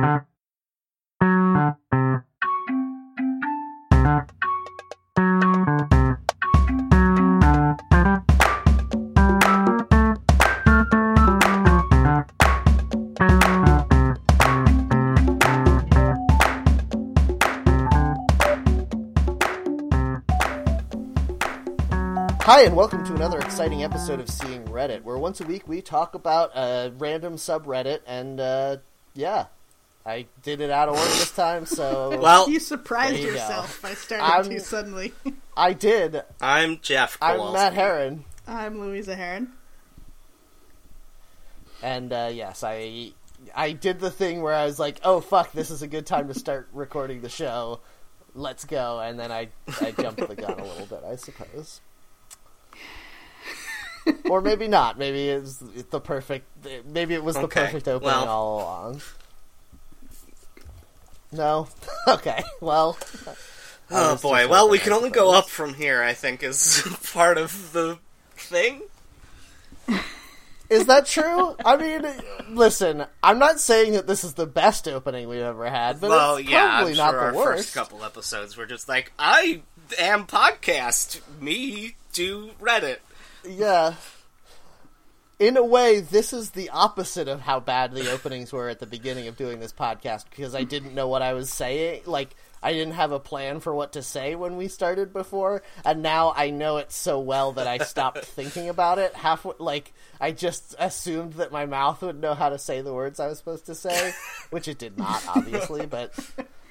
Hi, and welcome to another exciting episode of Seeing Reddit, where once a week we talk about a random subreddit, and uh, yeah, I did it out of order this time, so Well, You surprised There you go. yourself by starting I'm- too suddenly. I did. I'm Jeff I'm Matt Heron, I'm Louisa Heron. and uh, yes, I I did the thing where I was like, "Oh fuck, this is a good time to start recording the show. Let's go!" And then I I jumped the gun a little bit, I suppose. or maybe not. Maybe it's the perfect. Maybe it was the Okay, perfect opening well. all along. No. okay. Well. Oh boy. Well, we can only go up from here. I think is part of the thing. Is that true? I mean, listen. I'm not saying that this is the best opening we've ever had, but well, it's yeah, probably I'm not sure our the worst. first couple episodes were just like, I am podcast. Me do Reddit. Yeah. In a way, this is the opposite of how bad the openings were at the beginning of doing this podcast because I didn't know what I was saying. Like, I didn't have a plan for what to say when we started before, and now I know it so well that I stopped thinking about it. Half like, I just assumed that my mouth would know how to say the words I was supposed to say, which it did not, obviously, but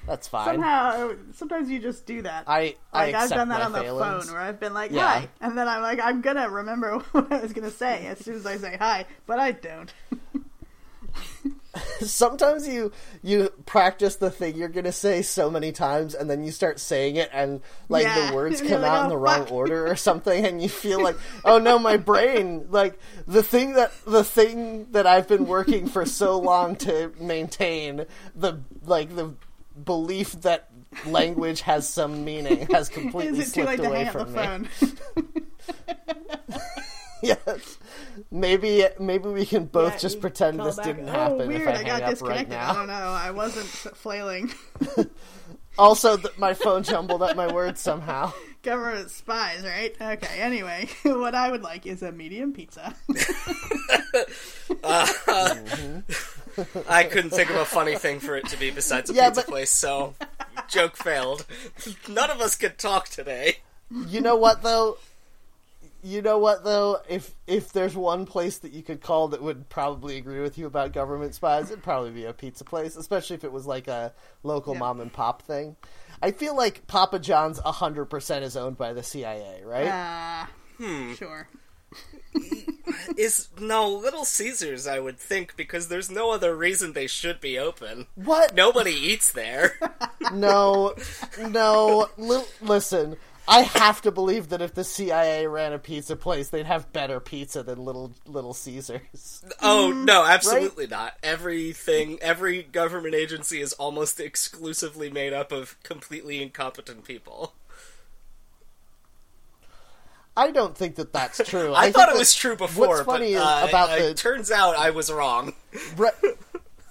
that's fine. Somehow, sometimes you just do that. I, I like I've done that on the failings. phone where I've been like Yeah. hi, and then I'm like I'm gonna remember what I was gonna say as soon as I say hi, but I don't. sometimes you you practice the thing you're gonna say so many times and then you start saying it and like Yeah. the words come like, out in "Oh, the wrong order or something and you feel like oh no my brain like the thing that the thing that i've been working for so long to maintain the like the belief that language has some meaning has completely Is it too slipped late to away hang up the from me phone? yes maybe maybe we can both Yeah, just pretend this back, didn't oh, happen weird, if i, I hang got up right disconnected. now oh, I don't know. I wasn't flailing. Also, th- my phone jumbled up my words somehow. Government spies, right? Okay. Anyway, what I would like is a medium pizza. Uh, mm-hmm. I couldn't think of a funny thing for it to be besides a Yeah, pizza but- place, so joke failed. None of us could talk today. You know what though? You know what though? If if there's one place that you could call that would probably agree with you about government spies, it'd probably be a pizza place, especially if it was like a local Yeah. mom and pop thing. I feel like Papa John's hundred percent is owned by the CIA, right? Ah, Hmm. sure. Is no Little Caesars, I would think, because there's no other reason they should be open. what? Nobody eats there. No, no. Li- listen, I have to believe that if the CIA ran a pizza place, they'd have better pizza than Little Little Caesars. Oh mm, no, absolutely not. Everything, every government agency is almost exclusively made up of completely incompetent people. I don't think that that's true. I, think thought it was true before, What's funny but uh, about it the turns out I was wrong. Re-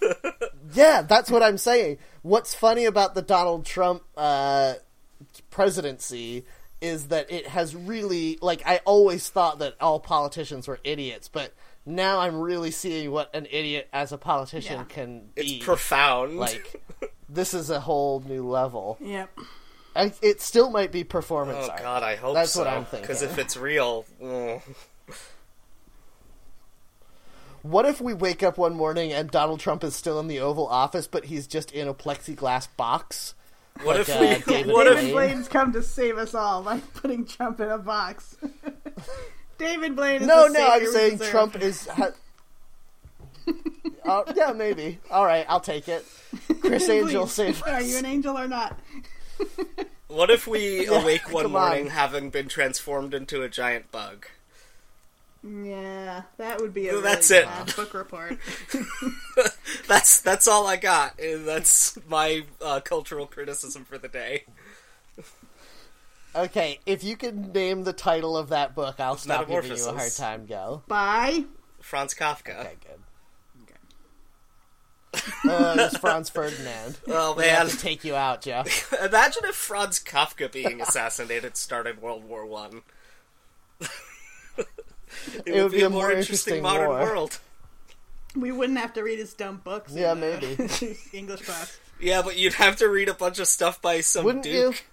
yeah, that's what I'm saying. What's funny about the Donald Trump uh, presidency is that it has really like I always thought that all politicians were idiots, but now I'm really seeing what an idiot as a politician Yeah. can It's be. profound. like this is a whole new level. Yep. I, it still might be performance oh art. god, I hope That's so. what I'm thinking. Because if it's real, mm. What if we wake up one morning and Donald Trump is still in the Oval Office, but he's just in a plexiglass box? what Like, if uh, we? David what David if? Blaine's come to save us all by putting Trump in a box. David Blaine is No, the no, I'm saying deserve. Trump is. Ha- uh, yeah, maybe. All right, I'll take it. Criss Angel Please, save Are you an angel or not? What if we Yeah, awake one come on. morning having been transformed into a giant bug? Yeah, that would be a really That's it. bad book report. That's that's all I got. That's my uh, cultural criticism for the day. Okay, if you can name the title of that book, I'll stop giving you a hard time. Go. Bye. Franz Kafka. Okay, good. Uh, it's Franz Ferdinand. Oh We have man, to take you out, Jeff. imagine if Franz Kafka being assassinated started World War One. it, would be, a more interesting, modern war. world. We wouldn't have to read his dumb books. Yeah, in, uh, maybe. English class. Yeah, but you'd have to read a bunch of stuff by some Wouldn't duke.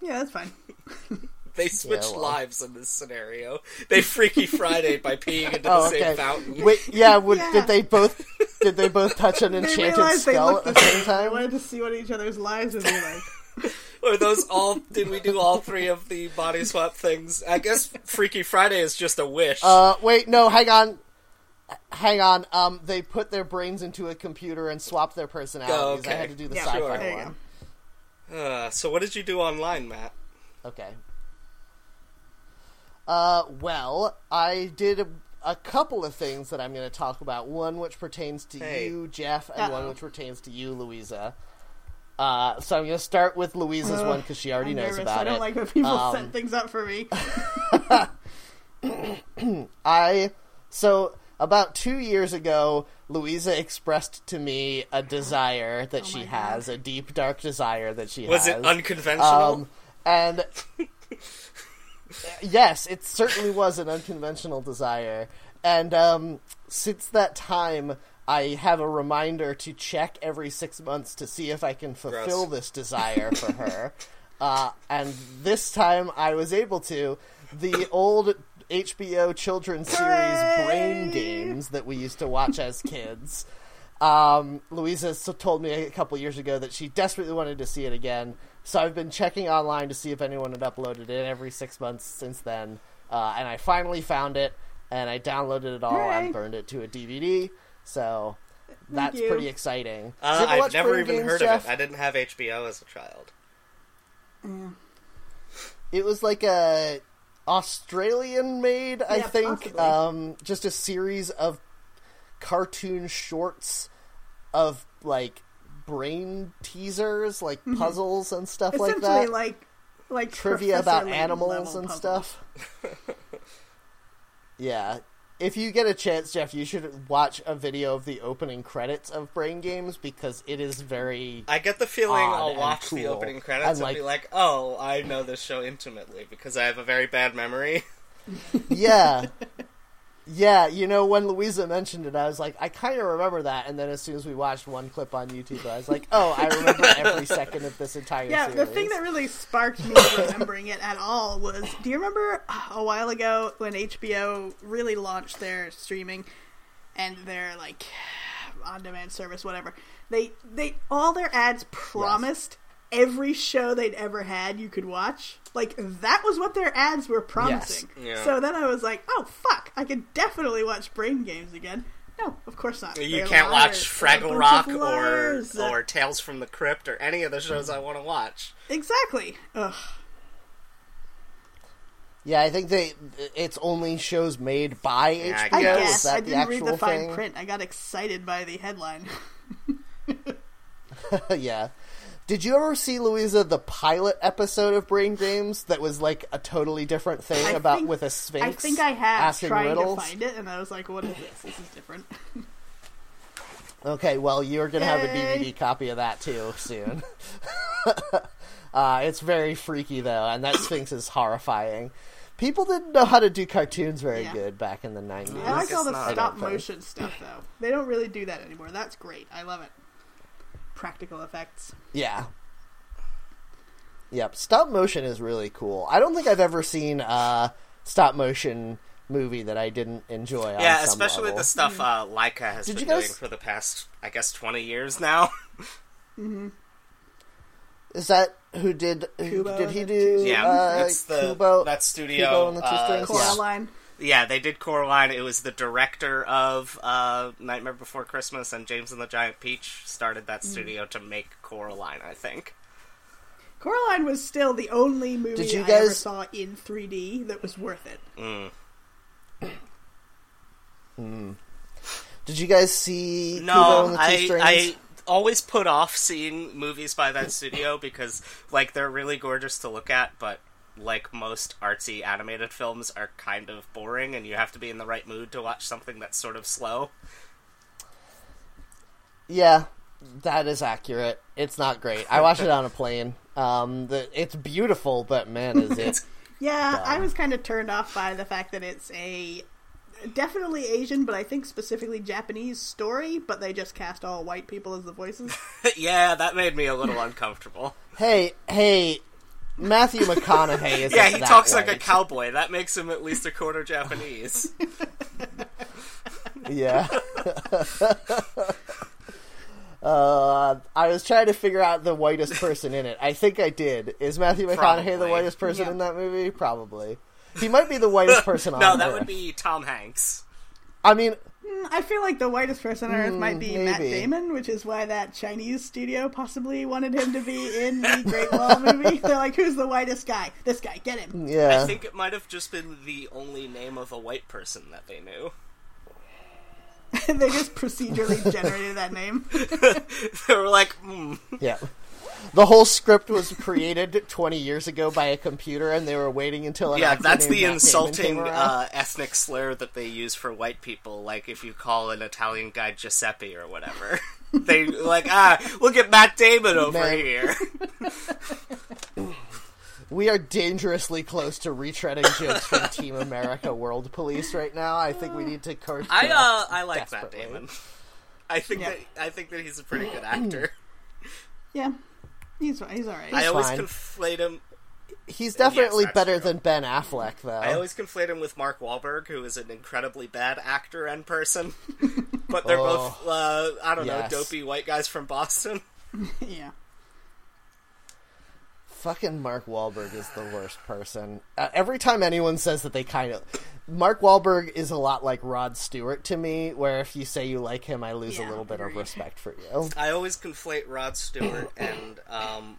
you? Yeah, that's fine. They switch well. lives in this scenario. They Freaky Friday by peeing into the Oh, same okay. fountain. Wait, yeah. Would, Yeah. Did they both? Did they both touch an They enchanted realized they skull at looked the the same same. They wanted to see what each other's lives would be like. Or those all? Did we do all three of the body swap things? I guess Freaky Friday is just a wish. Uh, wait, no, hang on. Hang on. Um, they put their brains into a computer and swapped their personalities. Oh, okay. I had to do the Yeah, sci-fi sure. One. Uh, so what did you do online, Matt? Okay. Uh, well, I did a, a couple of things that I'm going to talk about. One which pertains to Hey. you, Jeff, and one Uh-oh. which pertains to you, Louisa. Uh, so I'm going to start with Louisa's Ugh, one because she already I'm knows nervous. about it. I don't it. like when people Um, set things up for me. I so about two years ago, Louisa expressed to me a desire that Oh she my God. has, a deep, dark desire that she Was has. it unconventional? Um, and yes, it certainly was an unconventional desire. And um, since that time, I have a reminder to check every six months to see if I can fulfill Gross. this desire for her. uh, and this time, I was able to. The old HBO children's series Brain Games that we used to watch as kids. Um, Louisa told me a couple years ago that she desperately wanted to see it again. So I've been checking online to see if anyone had uploaded it every six months since then. Uh, and I finally found it, and I downloaded it all Hooray. and burned it to a DVD. So that's pretty exciting. Uh, I've never even Games, heard Jeff? of it. I didn't have HBO as a child. Yeah. It was like a Australian made, I think. Um, just a series of cartoon shorts of like brain teasers, like puzzles and stuff like Mm-hmm. That. like like Trivia about animals and puzzles. stuff. yeah. If you get a chance, Jeff, you should watch a video of the opening credits of Brain Games because it is very I get the feeling I'll and watch the opening credits And, and, be like, "Oh, I know this show intimately because I have a very bad memory." yeah. Yeah, you know, when Louisa mentioned it, I was like, I kind of remember that. And then as soon as we watched one clip on YouTube, I was like, oh, I remember every second of this entire Yeah, series. the thing that really sparked me remembering it at all was do you remember a while ago when HBO really launched their streaming and their like on demand service whatever. They they all their ads promised every show they'd ever had you could watch. Like that was what their ads were promising. Yeah. So then I was like, "Oh fuck, I could definitely watch Brain Games again." No, of course not. You They're can't liars. watch Fraggle Rock or or Tales from the Crypt or any of the shows I want to watch. exactly. Ugh. Yeah, I think they it's only shows made by Yeah, HBO. I guess Is that I the didn't read actual the fine thing? print. I got excited by the headline. yeah. Did you ever see Louisa the pilot episode of Brain Games that was like a totally different thing I about think- with a sphinx? I think I have asking trying riddles? to find it, and I was like, "What is this? This is different." Okay, well, you're gonna have a DVD copy of that too soon. uh, it's very freaky though, and that Sphinx is horrifying. People didn't know how to do cartoons very Yeah. good back in the '90s. I like all the stop motion stuff, though. They don't really do that anymore. That's great. I love it. Practical effects. Yeah. Yep, stop motion is really cool. I don't think I've ever seen a stop motion movie that I didn't enjoy. On yeah, some especially level. the stuff uh, Laika has Did been you guys- doing for the past, I guess, twenty years now. Is that who did? Who, Kubo did he do? Yeah, uh, that's the Kubo, that studio. Kubo and the Two uh, Strings? Yeah. Coraline. Yeah, they did Coraline. It was the director of uh, Nightmare Before Christmas and James and the Giant Peach started Mm. that studio to make Coraline. I think. Coraline was still the only movie Did you I ever guys- saw in 3D that was worth it. Mm. Did you guys see Kubo No, the I I always put off seeing movies by that studio because like they're really gorgeous to look at, but like most artsy animated films are kind of boring, and you have to be in the right mood to watch something that's sort of slow. Yeah, that is accurate. It's not great. I watched it on a plane. Um, the, it's beautiful, but man, is it? Yeah, I was kind of turned off by the fact that it's a definitely Asian, but I think specifically Japanese story, but they just cast all white people as the voices. yeah, that made me a little uncomfortable. hey, hey, Matthew McConaughey is. Yeah, he talks like a cowboy. That makes him at least a quarter Japanese. Yeah. uh, I was trying to figure out the whitest person in it. I think I did. Is Matthew McConaughey the whitest person Yeah. in that movie? Probably. He might be the whitest person on no, that Earth. would be Tom Hanks. I mean, I feel like the whitest person on earth might be Matt. Damon, which is why that Chinese studio possibly wanted him to be in the Great Wall movie. They're like, "Who's the whitest guy? This guy, get him." yeah. I think it might have just been the only name of a white person that they knew. they just procedurally generated that name. they were like, hmm. Yeah. The whole script was created 20 years ago by a computer, and they were waiting until an yeah, that's the Matt insulting uh, ethnic slur that they use for white people. Like if you call an Italian guy Giuseppe or whatever, they like ah, look at Matt Damon over Man. here. We are dangerously close to retreading jokes from Team America World Police right now. I think we need to course. I uh, I like Matt. Damon. I think Yeah. that I think that he's a pretty good actor. Yeah, he's he's all right. I always fine. conflate him. He's definitely that's better true. than Ben Affleck, though. I always conflate him with Mark Wahlberg, who is an incredibly bad actor and person. but they're Oh. both uh, I don't Yes. know, dopey white guys from Boston. yeah. Fucking Mark Wahlberg is the worst person. Uh, every time anyone says that they kind of. Mark Wahlberg is a lot like Rod Stewart to me, where if you say you like him, I lose Yeah, a little bit of respect for you. I always conflate Rod Stewart and um,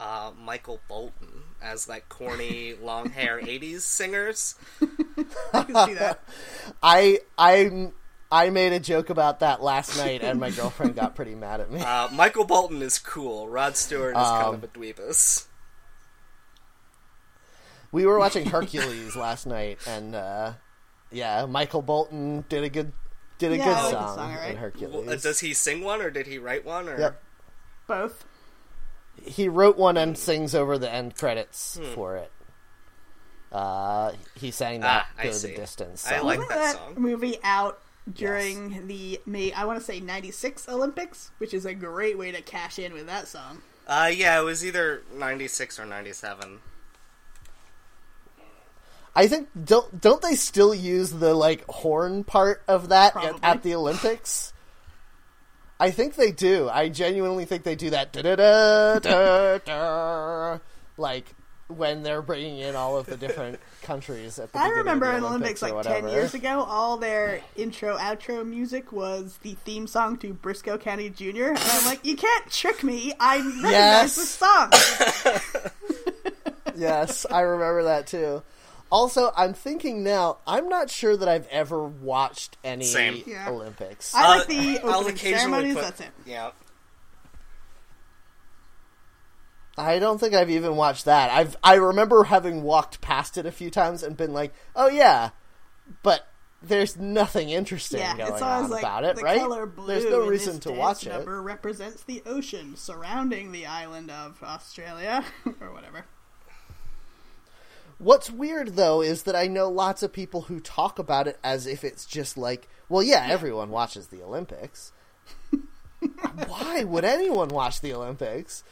uh, Michael Bolton as like corny long hair '80s singers. I can see that. I I I made a joke about that last night, and my girlfriend got pretty mad at me. Uh, Michael Bolton is cool. Rod Stewart is kind Um, of a dweebus. We were watching Hercules last night, and uh, yeah, Michael Bolton did a good did a Yeah, good like song, song, alright. in Hercules. Well, uh, does he sing one, or did he write one? Or Yep. Both. He wrote one and sings over the end credits Hmm. for it. Uh, he sang that Ah, "Go see. the Distance." I like Wasn't that that song. movie out during the May? I want to say '96 Olympics, which is a great way to cash in with that song. Uh, yeah, it was either '96 or '97. I think don't don't they still use the like horn part of that at, at the Olympics? I think they do. I genuinely think they do that. Da-da-da-da-da, like when they're bringing in all of the different countries at the I remember of the in Olympics or like ten years ago, all their intro outro music was the theme song to Brisco County Jr. And I'm like, you can't trick me. I recognize Yes. this song. yes, I remember that too. Also, I'm thinking now. I'm not sure that I've ever watched any Same. Yeah. Olympics. I like the Uh, I'll opening occasionally ceremonies. put- That's it. Yeah. I don't think I've even watched that. I've I remember having walked past it a few times and been like, "Oh yeah," but there's nothing interesting Yeah, going it's always on like about it, the right? color blue. there's no in reason this to dance watch it. number represents the ocean surrounding the island of Australia or whatever. What's weird though is that I know lots of people who talk about it as if it's just like, well, yeah, everyone watches the Olympics. Why would anyone watch the Olympics?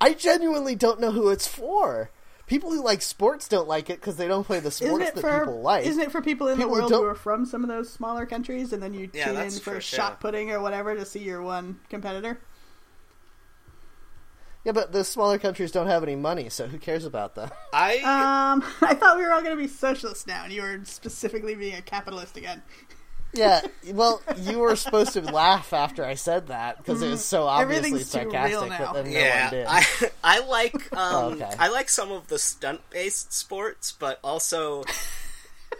I genuinely don't know who it's for. People who like sports don't like it because they don't play the Isn't sports that for people like. Isn't it for people in People the world don't- who are from some of those smaller countries, and then you Yeah, tune in that's for true, shot too. putting or whatever to see your one competitor? Yeah, but the smaller countries don't have any money, so who cares about them? I Um, I thought we were all going to be socialists now, and you were specifically being a capitalist again. Yeah, well, you were supposed to laugh after I said that because it was so obviously Everything's too sarcastic, now. but then no yeah, one did. I I like um okay. I like some of the stunt based sports, but also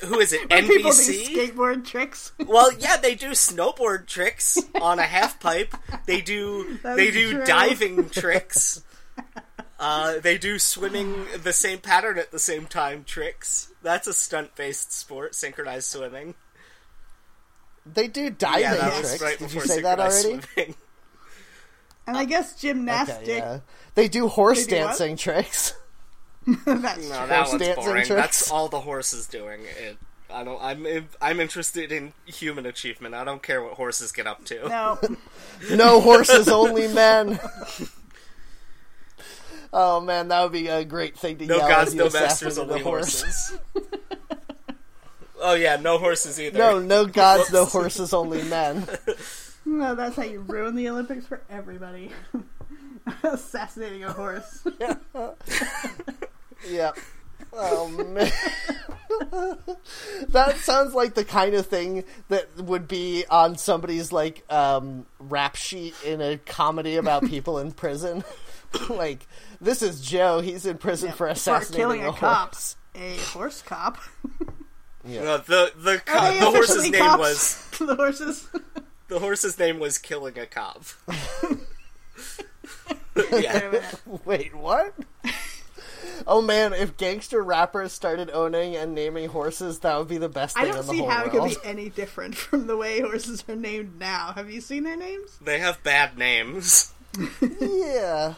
who is it? When people do NBC. skateboard tricks. Well, yeah, they do snowboard tricks on a half pipe. They do That they do true. diving tricks. Uh, they do swimming the same pattern at the same time tricks. That's a stunt based sport, synchronized swimming. They do diving yeah, that tricks. was right Did you say that already? swimming. And I guess gymnastic. Okay, yeah. They do horse They do what? dancing tricks. That's No, that Horse one's dancing boring. tricks. That's all the horse is doing. It, I don't. I'm. I'm interested in human achievement. I don't care what horses get up to. No, No horses, only men. Oh man, that would be a great thing to No yell gods, as you no masters, only horse. horses. oh yeah, no horses either. No, no gods, no horses, only men. no, that's how you ruin the Olympics for everybody. Assassinating a horse. Yep. Oh man. that sounds like the kind of thing that would be on somebody's like um rap sheet in a comedy about people in prison. like this is Joe, he's in prison for For assassinating killing a cop. horse. A horse cop. Yeah. No, the the co- the horse's officially name cops? was the horses. the horse's name was killing a cop. Yeah. Wait, what? Oh man, if gangster rappers started owning and naming horses, that would be the best I don't in the see whole how it could be any different from the way horses are named now. Have you seen their names? They have bad names. Yeah.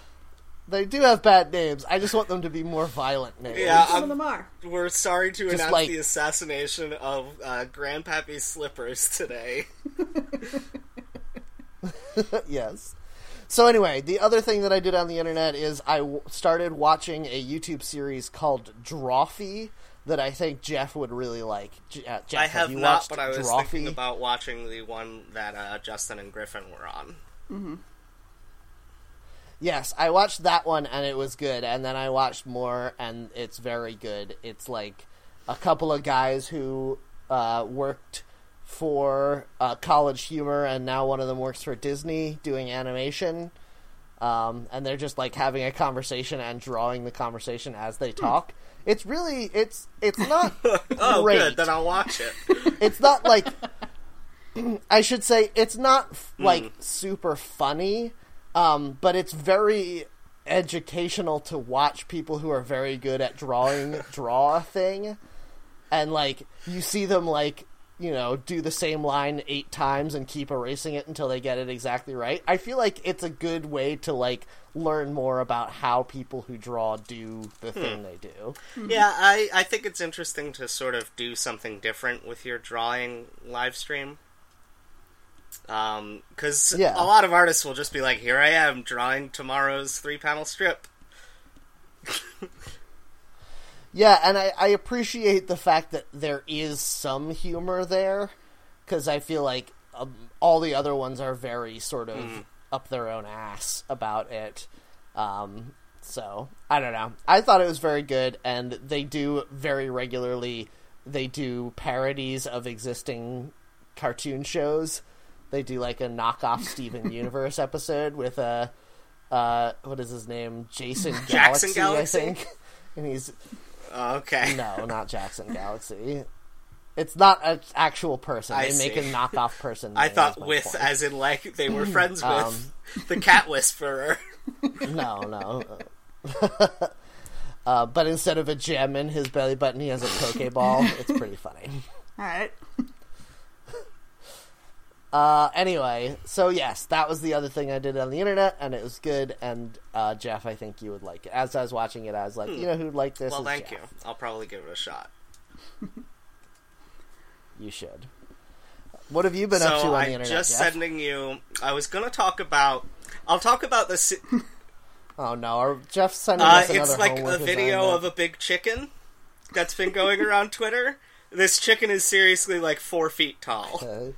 They do have bad names. I just want them to be more violent names. Yeah, Some of them are. We're sorry to Just announce like- the assassination of uh, Grandpappy Slippers today. yes. So anyway, the other thing that I did on the internet is I w- started watching a YouTube series called Drawfee that I think Jeff would really like. J- uh, Jeff, I have you not, watched but I was Drawfee? thinking about watching the one that uh, Justin and Griffin were on. Yes, I watched that one and it was good, and then I watched more and it's very good. It's like a couple of guys who uh, worked for uh, College Humor, and now one of them works for Disney doing animation. Um, and they're just like having a conversation and drawing the conversation as they talk. It's really it's it's not Oh, great. good. Then I'll watch it. it's not like I should say it's not f- Hmm. like super funny, um, but it's very educational to watch people who are very good at drawing draw a thing, and like you see them like you know do the same line eight times and keep erasing it until they get it exactly right. I feel like it's a good way to like learn more about how people who draw do the Hmm. thing they do. yeah, I, I think it's interesting to sort of do something different with your drawing live stream. Um, Because Yeah. a lot of artists will just be like, here I am drawing tomorrow's three panel strip. Yeah, and I, I appreciate the fact that there is some humor there, because I feel like um, all the other ones are very sort of up their own ass about it. Um, so I don't know. I thought it was very good, and they do very regularly. They do parodies of existing cartoon shows. They do like a knockoff Steven Universe episode with a uh, what is his name, Jason Galaxy, Jackson Galaxy? I think, and he's Oh, okay. no, not Jackson Galaxy. It's not an actual person. I They make a see. knockoff person. I name, thought is my with, point. as in like they were friends with Um, the cat whisperer. no, no. uh, but instead of a gem in his belly button, he has a pokeball. it's pretty funny. All right. Uh, anyway, so yes, that was the other thing I did on the internet, and it was good. And uh, Jeff, I think you would like it. As I was watching it, I was like, you know who'd like this? Hmm. Well, thank you. I'll probably give it a shot. You should. What have you been so up to on the I'm internet, just Jeff? sending you. I was going to talk about. I'll talk about the. si- Oh no, are Jeff sending Uh, us another it's like a video of a big chicken that's been going around Twitter. This chicken is seriously like four feet tall. Okay.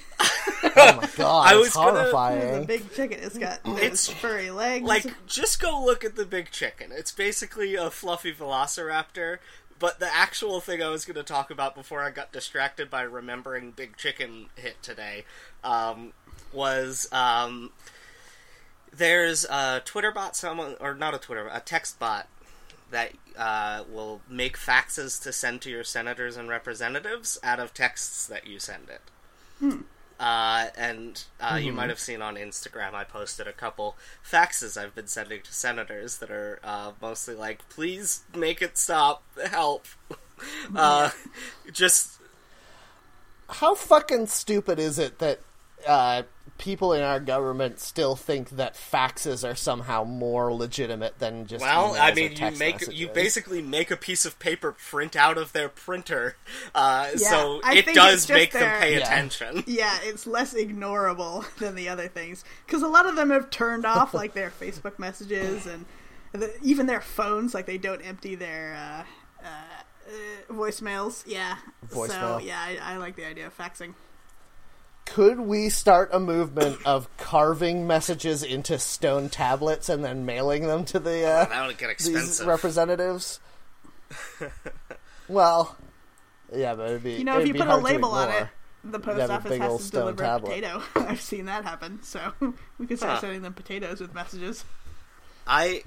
oh my god, I it's was gonna- There's big chicken. It's got It's furry legs. Like, just go look at the big chicken. It's basically a fluffy velociraptor. But the actual thing I was going to talk about before I got distracted by remembering Big Chicken hit today um, was um, there's a Twitter bot, someone or not a Twitter, a text bot that uh, will make faxes to send to your senators and representatives out of texts that you send it. Uh, and uh, you might have seen on Instagram, I posted a couple faxes I've been sending to senators that are uh, mostly like, please make it stop, help. uh, just, How fucking stupid is it that uh, people in our government still think that faxes are somehow more legitimate than just Well, emails I or mean, you make messages. you basically make a piece of paper print out of their printer, uh, Yeah, so I it does it's just make them pay Yeah. attention. Yeah, it's less ignorable than the other things because a lot of them have turned off like their Facebook messages and the, even their phones. Like they don't empty their uh, uh, uh, voicemails. Yeah, so yeah, I, I like the idea of faxing. Could we start a movement of carving messages into stone tablets and then mailing them to the uh, That would get these representatives? well, yeah, but it'd be You know, if you put a label on it, the post office has to stone deliver tablet. a potato. I've seen that happen, so we could start Huh. sending them potatoes with messages. I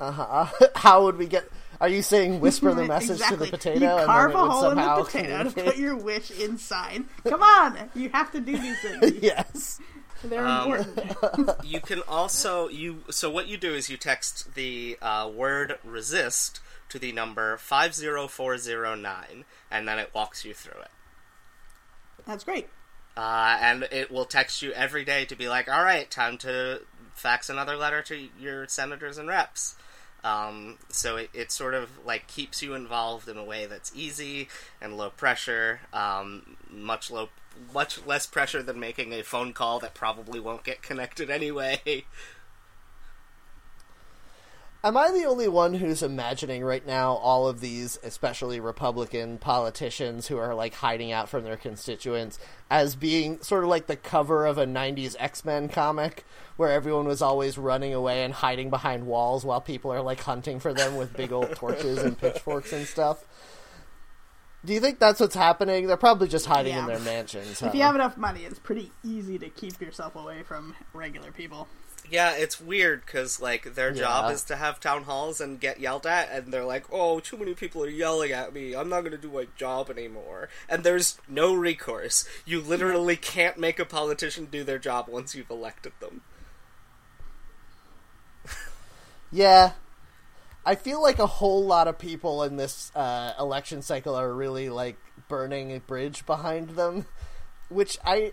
Uh-huh. How would we get? Are you saying whisper the message exactly. to the potato You and carve then a hole in the potato to put your wish inside. Come on, you have to do these things. yes. They're Um, important. you can also you so what you do is you text the uh, word resist to the number five zero four zero nine, and then it walks you through it. That's great. Uh, and it will text you every day to be like, all right, time to fax another letter to your senators and reps. Um, so it, it sort of like keeps you involved in a way that's easy and low pressure, um, much low, much less pressure than making a phone call that probably won't get connected anyway. Am I the only one who's imagining right now all of these, especially Republican politicians who are like hiding out from their constituents, as being sort of like the cover of a 90s X Men comic where everyone was always running away and hiding behind walls while people are like hunting for them with big old torches and pitchforks and stuff? Do you think that's what's happening? They're probably just hiding in their mansions. If you have enough money, it's pretty easy to keep yourself away from regular people. Yeah, it's weird because like their job is to have town halls and get yelled at, and they're like, "Oh, too many people are yelling at me. I'm not going to do my job anymore." And there's no recourse. You literally can't make a politician do their job once you've elected them. Yeah. I feel like a whole lot of people in this uh, election cycle are really like burning a bridge behind them, which I,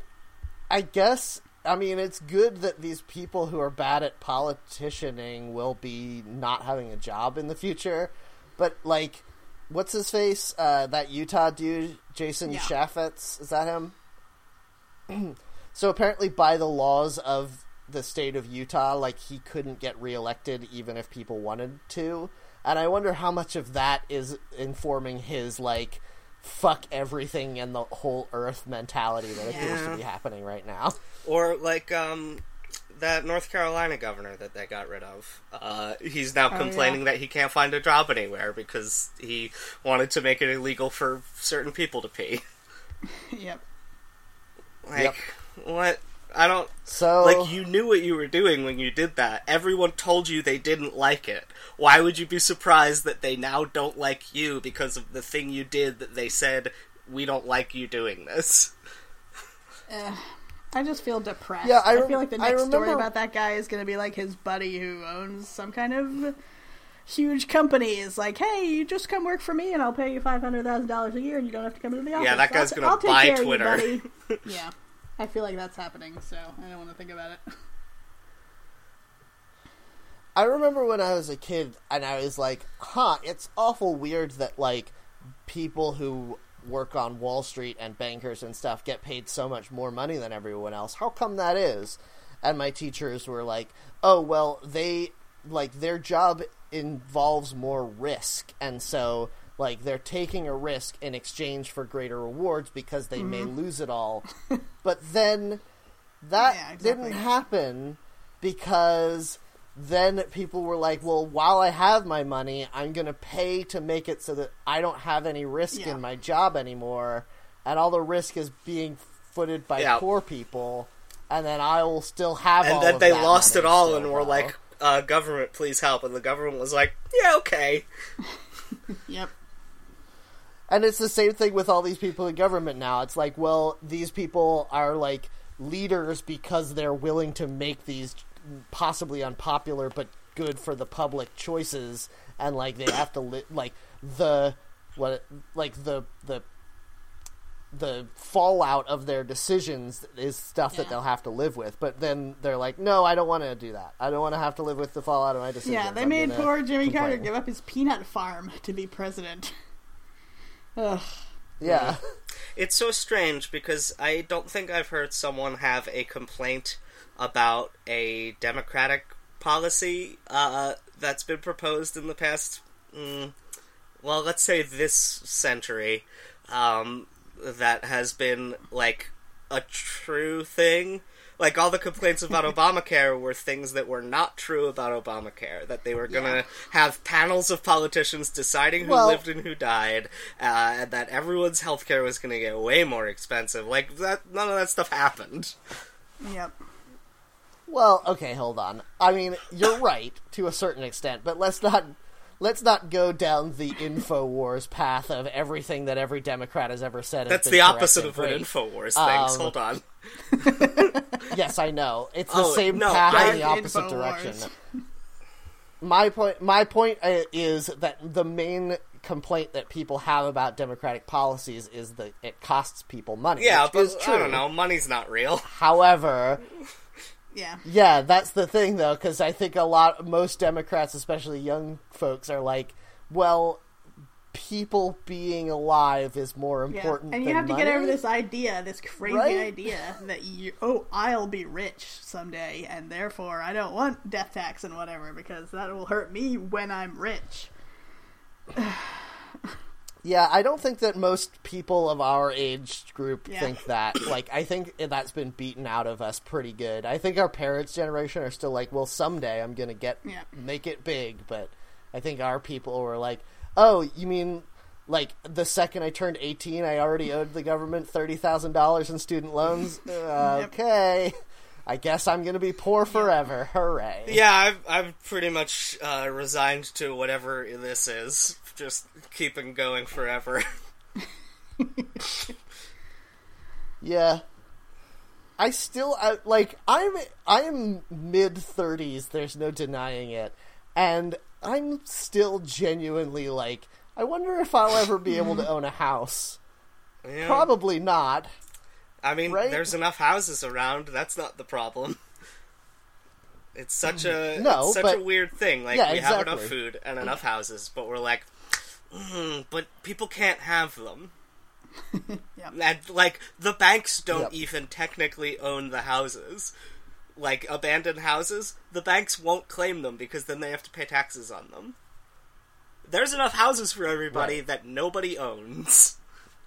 I guess. I mean, it's good that these people who are bad at politicianing will be not having a job in the future, but like, what's his face? Uh, that Utah dude, Jason Yeah. Chaffetz, is that him? so apparently, by the laws of the state of Utah, like he couldn't get reelected even if people wanted to. And I wonder how much of that is informing his like fuck everything and the whole earth mentality that appears to be happening right now. Or like um, that North Carolina governor that they got rid of. Uh, he's now Oh, complaining yeah. that he can't find a job anywhere because he wanted to make it illegal for certain people to pee. yep. Like, Yep. what? I don't. So Like you knew what you were doing when you did that. Everyone told you they didn't like it. Why would you be surprised that they now don't like you because of the thing you did that they said we don't like you doing this? Eh, I just feel depressed. Yeah, I I, feel like the I next story about that guy is going to be like his buddy who owns some kind of huge company is like, "Hey, you just come work for me, and I'll pay you five hundred thousand dollars a year, and you don't have to come into the office." Yeah, that guy's gonna I'll take buy care of you, Twitter. yeah, I feel like that's happening, so I don't want to think about it. I remember when I was a kid and I was like, huh, it's awful weird that like people who work on Wall Street and bankers and stuff get paid so much more money than everyone else. How come that is? And my teachers were like, "Oh, well, they like their job involves more risk and so like they're taking a risk in exchange for greater rewards because they may mm-hmm. lose it all." but then that Yeah, exactly. didn't happen because then people were like, well, while I have my money, I'm going to pay to make it so that I don't have any risk Yeah. in my job anymore. And all the risk is being footed by Yeah. poor people. And then I will still have all And then they that lost it all and were though. like, uh, "Government, please help!" And the government was like, "Yeah, okay." Yep. And it's the same thing with all these people in government now. It's like, well, these people are like leaders because they're willing to make these possibly unpopular but good for the public choices, and like they have to li- like the what like the the the fallout of their decisions is stuff that they'll have to live with. But then they're like, no, I don't want to do that. I don't want to have to live with the fallout of my decisions. Yeah, they I'm made poor Jimmy Carter give up his peanut farm to be president. Ugh. Yeah, It's so strange because I don't think I've heard someone have a complaint about a democratic policy uh, that's been proposed in the past, mm, well, let's say this century, um, that has been like a true thing. Like all the complaints about Obamacare were things that were not true about Obamacare. That they were gonna Yeah. have panels of politicians deciding who Well- lived and who died, uh, and that everyone's healthcare was gonna get way more expensive. Like that, none of that stuff happened. Yep. Well, okay, hold on. I mean, you're right to a certain extent, but let's not let's not go down the Infowars path of everything that every Democrat has ever said. has the opposite of what great. Infowars Um, thinks. Hold on. Yes, I know. It's the Oh, same no, path I- in the opposite Infowars. direction. My point. My point uh, is that the main complaint that people have about democratic policies is that it costs people money. Yeah, which but is true. I don't know. Money's not real. However, Yeah. Yeah, that's the thing though, because I think a lot, most Democrats, especially young folks, are like, well, people being alive is more Yeah. important. And you have to get over this idea, this crazy Right? idea that you, oh, I'll be rich someday, and therefore I don't want death tax and whatever because that will hurt me when I'm rich. Yeah, I don't think that most people of our age group Yeah. think that. Like, I think that's been beaten out of us pretty good. I think our parents' generation are still like, well, someday I'm gonna get Yeah. make it big, but I think our people were like, oh, you mean. Like the second I turned eighteen, I already owed the government thirty thousand dollars in student loans. Okay, I guess I'm gonna be poor forever. Hooray! Yeah, I've I've pretty much uh, resigned to whatever this is. Just keeping going forever. Yeah. I still I, like I'm I'm mid 30s, there's no denying it. And I'm still genuinely like I wonder if I'll ever be able to own a house. Yeah. Probably not. I mean, right? there's enough houses around. That's not the problem. It's such mm, a No, such but- a weird thing. Like Yeah, we have enough food and enough houses, but we're like, mm, but people can't have them. Yep. And like the banks don't Yep. even technically own the houses. Like abandoned houses, the banks won't claim them because then they have to pay taxes on them. There's enough houses for everybody Right. that nobody owns.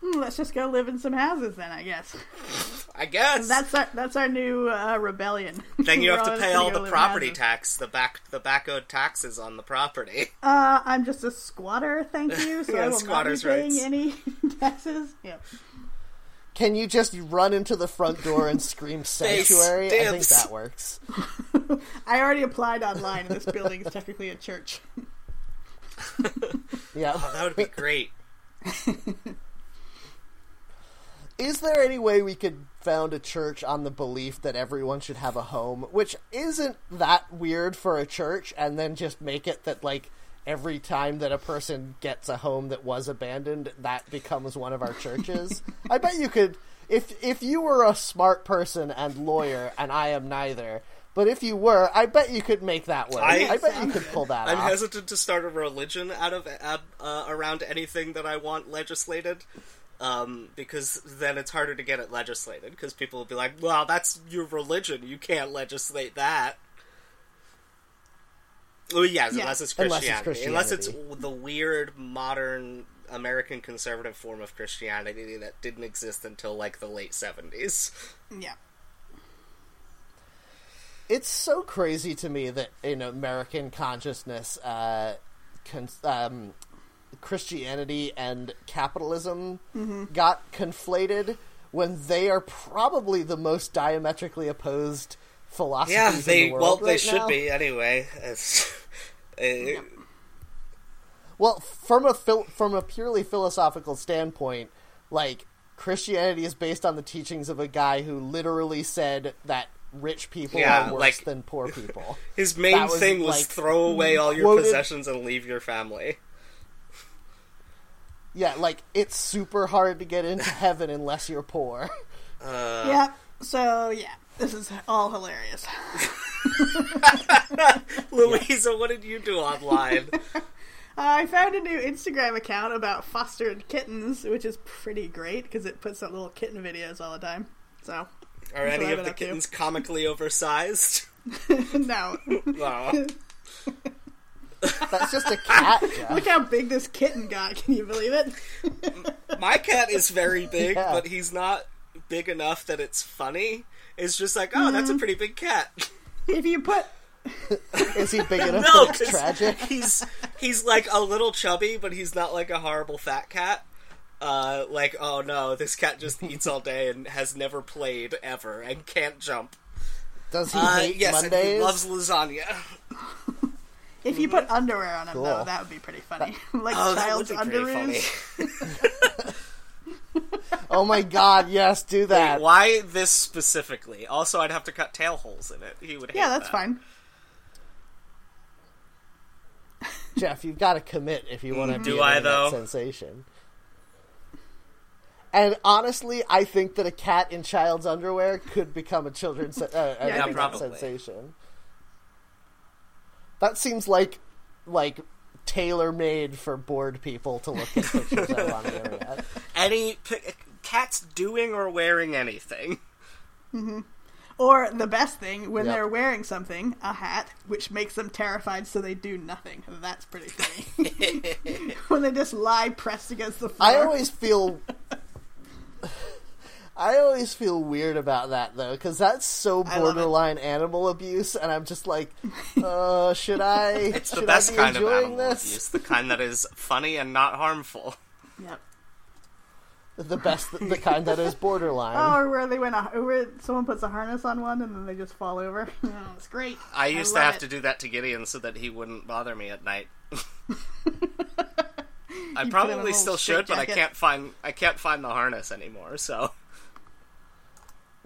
Hmm, let's just go live in some houses then, I guess. I guess That's our that's our new uh, rebellion. then you have to pay all the property tax, the back the back owed taxes on the property. Uh, I'm just a squatter, thank you. So Yeah, I will not be paying rights. any taxes. Yep. Can you just run into the front door and scream sanctuary? I think that works. I already applied online, and this building is technically a church. Yeah. Oh, that would be great. Is there any way we could found a church on the belief that everyone should have a home, which isn't that weird for a church, and then just make it that like every time that a person gets a home that was abandoned, that becomes one of our churches? I bet you could if if you were a smart person and lawyer, and I am neither. But if you were, I bet you could make that work. I- I, bet you could pull that I'm off. hesitant to start a religion out of uh, around anything that I want legislated, um, because then it's harder to get it legislated. Because people will be like, "Well, that's your religion. You can't legislate that." Oh yes, Yeah. unless it's Unless it's Christianity. Unless it's the weird modern American conservative form of Christianity that didn't exist until like the late seventies. Yeah. it's so crazy to me that in American consciousness, uh, con- um, Christianity and capitalism got conflated when they are probably the most diametrically opposed philosophies Yeah, they the well they should now. be anyway. It's, uh, Well, from a phil- from a purely philosophical standpoint, like Christianity is based on the teachings of a guy who literally said that rich people Yeah, are worse like- than poor people. His main was, thing was like, throw away all your quoted- possessions and leave your family. Yeah, like it's super hard to get into heaven unless you're poor. Uh, yeah. So yeah, this is all hilarious. Louisa, what did you do online? Uh, I found a new Instagram account about fostered kittens, which is pretty great because it puts up little kitten videos all the time. So Are any of the up to. kittens comically oversized? no, No. That's just a cat. Jeff. look how big this kitten got. Can you believe it? My cat is very big, Yeah. but he's not big enough that it's funny. It's just like, oh, that's a pretty big cat. If you put Is he big enough No, that it's 'cause tragic? He's he's like a little chubby, but he's not like a horrible fat cat. Uh, like, oh no, this cat just eats all day and has never played ever and can't jump. Does he Uh, hate yes, Mondays? he loves lasagna. If you put underwear on him Cool. though, that would be pretty funny. like Oh, child's be pretty funny. underoos. Oh my god, yes, do that. Wait, why this specifically? Also, I'd have to cut tail holes in it. He would. Hate Yeah, that's that. fine. Jeff, you've got to commit if you want to Do be an I, internet though? sensation. And honestly, I think that a cat in child's underwear could become a children's uh, Yeah, internet probably. sensation. That seems like like tailor made for bored people to look at pictures of on the internet. Any p- cats doing or wearing anything? Mm-hmm. Or the best thing, when Yep. they're wearing something, a hat, which makes them terrified so they do nothing. That's pretty funny. when they just lie pressed against the floor. I always feel. I always feel weird about that though, because that's so I love it. borderline animal abuse, and I'm just like, uh, should I? It's the should best I be kind of animal this? abuse, the kind that is funny and not harmful. Yep. The best, the kind that is borderline. Oh, or where they went, a, where someone puts a harness on one and then they just fall over. It's great. I used to have it. to do that to Gideon so that he wouldn't bother me at night. I You put him in a probably still should, but I can't find I can't find the harness anymore. So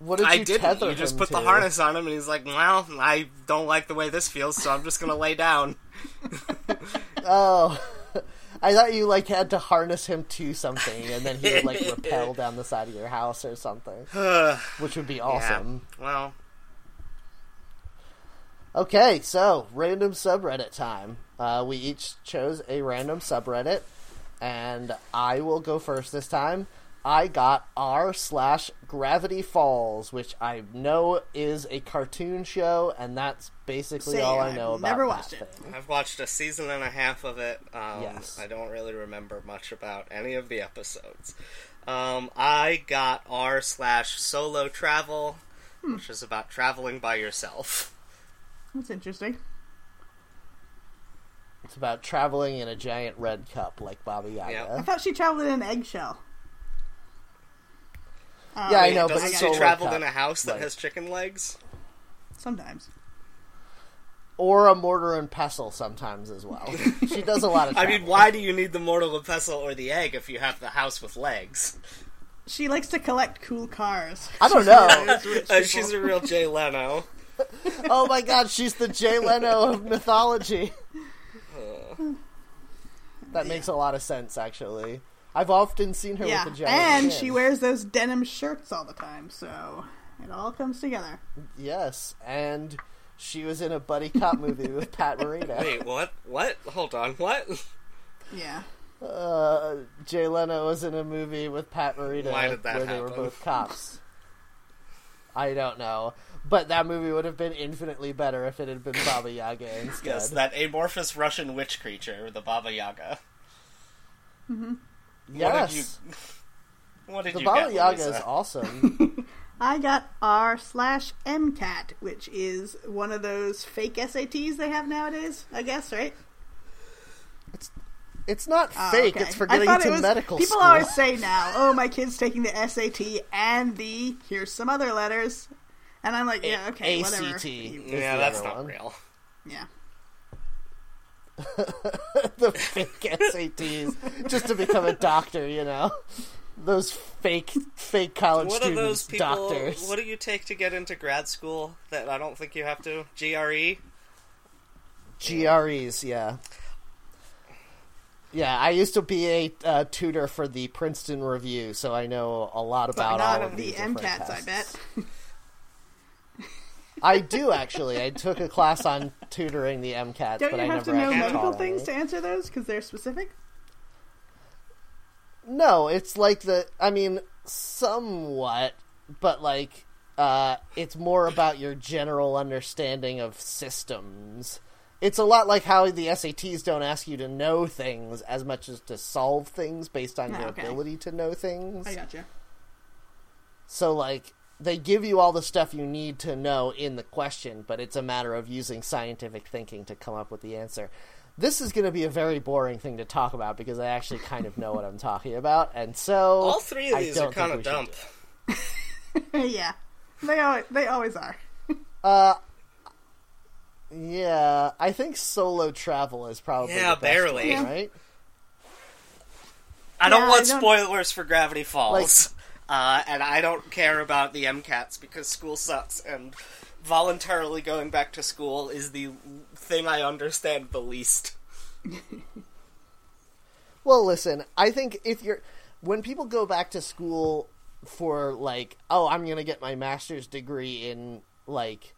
what did you I didn't. tether You just put the harness on him, and he's like, "Well, I don't like the way this feels, so I'm just gonna lay down." Oh, I thought you like had to harness him to something, and then he would like rappel down the side of your house or something, which would be awesome. Yeah. Well, Okay, so random subreddit time. Uh, we each chose a random subreddit, and I will go first this time. I got r slash Gravity Falls, which I know is a cartoon show, and that's basically Same, all I I've know about never that watched it. thing. I've watched a season and a half of it. Um, Yes. I don't really remember much about any of the episodes. Um, I got r slash solo travel, Hmm. which is about traveling by yourself. That's interesting. It's about traveling in a giant red cup like Baba Yaga. Yep. I thought she traveled in an eggshell. Oh, Yeah, I know, but doesn't it's she solo travel in a house that like- has chicken legs? Sometimes. Or a mortar and pestle sometimes as well. she does a lot of I mean, why do you need the mortal and pestle or the egg if you have the house with legs? She likes to collect cool cars. I don't know. Uh, she's a real Jay Leno. oh my god, she's the Jay Leno of mythology. That makes a lot of sense, actually. I've often seen her yeah, with a giant and chin. she wears those denim shirts all the time, so it all comes together. Yes, and she was in a buddy cop movie with Pat Morita. Wait, what? What? Hold on, what? Yeah. Uh, Jay Leno was in a movie with Pat Morita Why did that where they were both cops. I don't know, but that movie would have been infinitely better if it had been Baba Yaga instead. Yes, that amorphous Russian witch creature, the Baba Yaga. Yes. What did the you Baba get, Yaga Louisa? is awesome. I got R slash MCAT, which is one of those fake SATs they have nowadays, I guess, right? It's it's not Oh, fake. okay. It's for getting thought it into was- medical People school. always say now, "Oh, my kid's taking the SAT and the here's some other letters," and I'm like, "Yeah, okay, ACT. whatever." is Yeah, that's not one. real. Yeah, the fake SATs just to become a doctor, you know. Those fake fake college What are those students, people? doctors. What do you take to get into grad school that I don't think you have to? GRE? GREs, yeah. Yeah, I used to be a uh, tutor for the Princeton Review, so I know a lot But about not all of of the these different MCATs, I bet. I do actually. I took a class on tutoring the MCATs, Don't but you I have never to know medical things to answer those because they're specific? No, it's like the. I mean, somewhat, but like, uh, it's more about your general understanding of systems. It's a lot like how the SATs don't ask you to know things as much as to solve things based on Ah, your okay. ability to know things. I gotcha. So, like, they give you all the stuff you need to know in the question, but it's a matter of using scientific thinking to come up with the answer. This is going to be a very boring thing to talk about because I actually kind of know what I'm talking about, and so All three of these are kind of dumb. yeah, they always they always are. Uh, yeah, I think solo travel is probably Yeah, the best barely. one, right? I don't Yeah, want I don't- spoilers for Gravity Falls, uh, and I don't care about the MCATs because school sucks, and voluntarily going back to school is the thing I understand the least. Well, listen, I think if you're when people go back to school for like, oh, I'm going to get my master's degree in like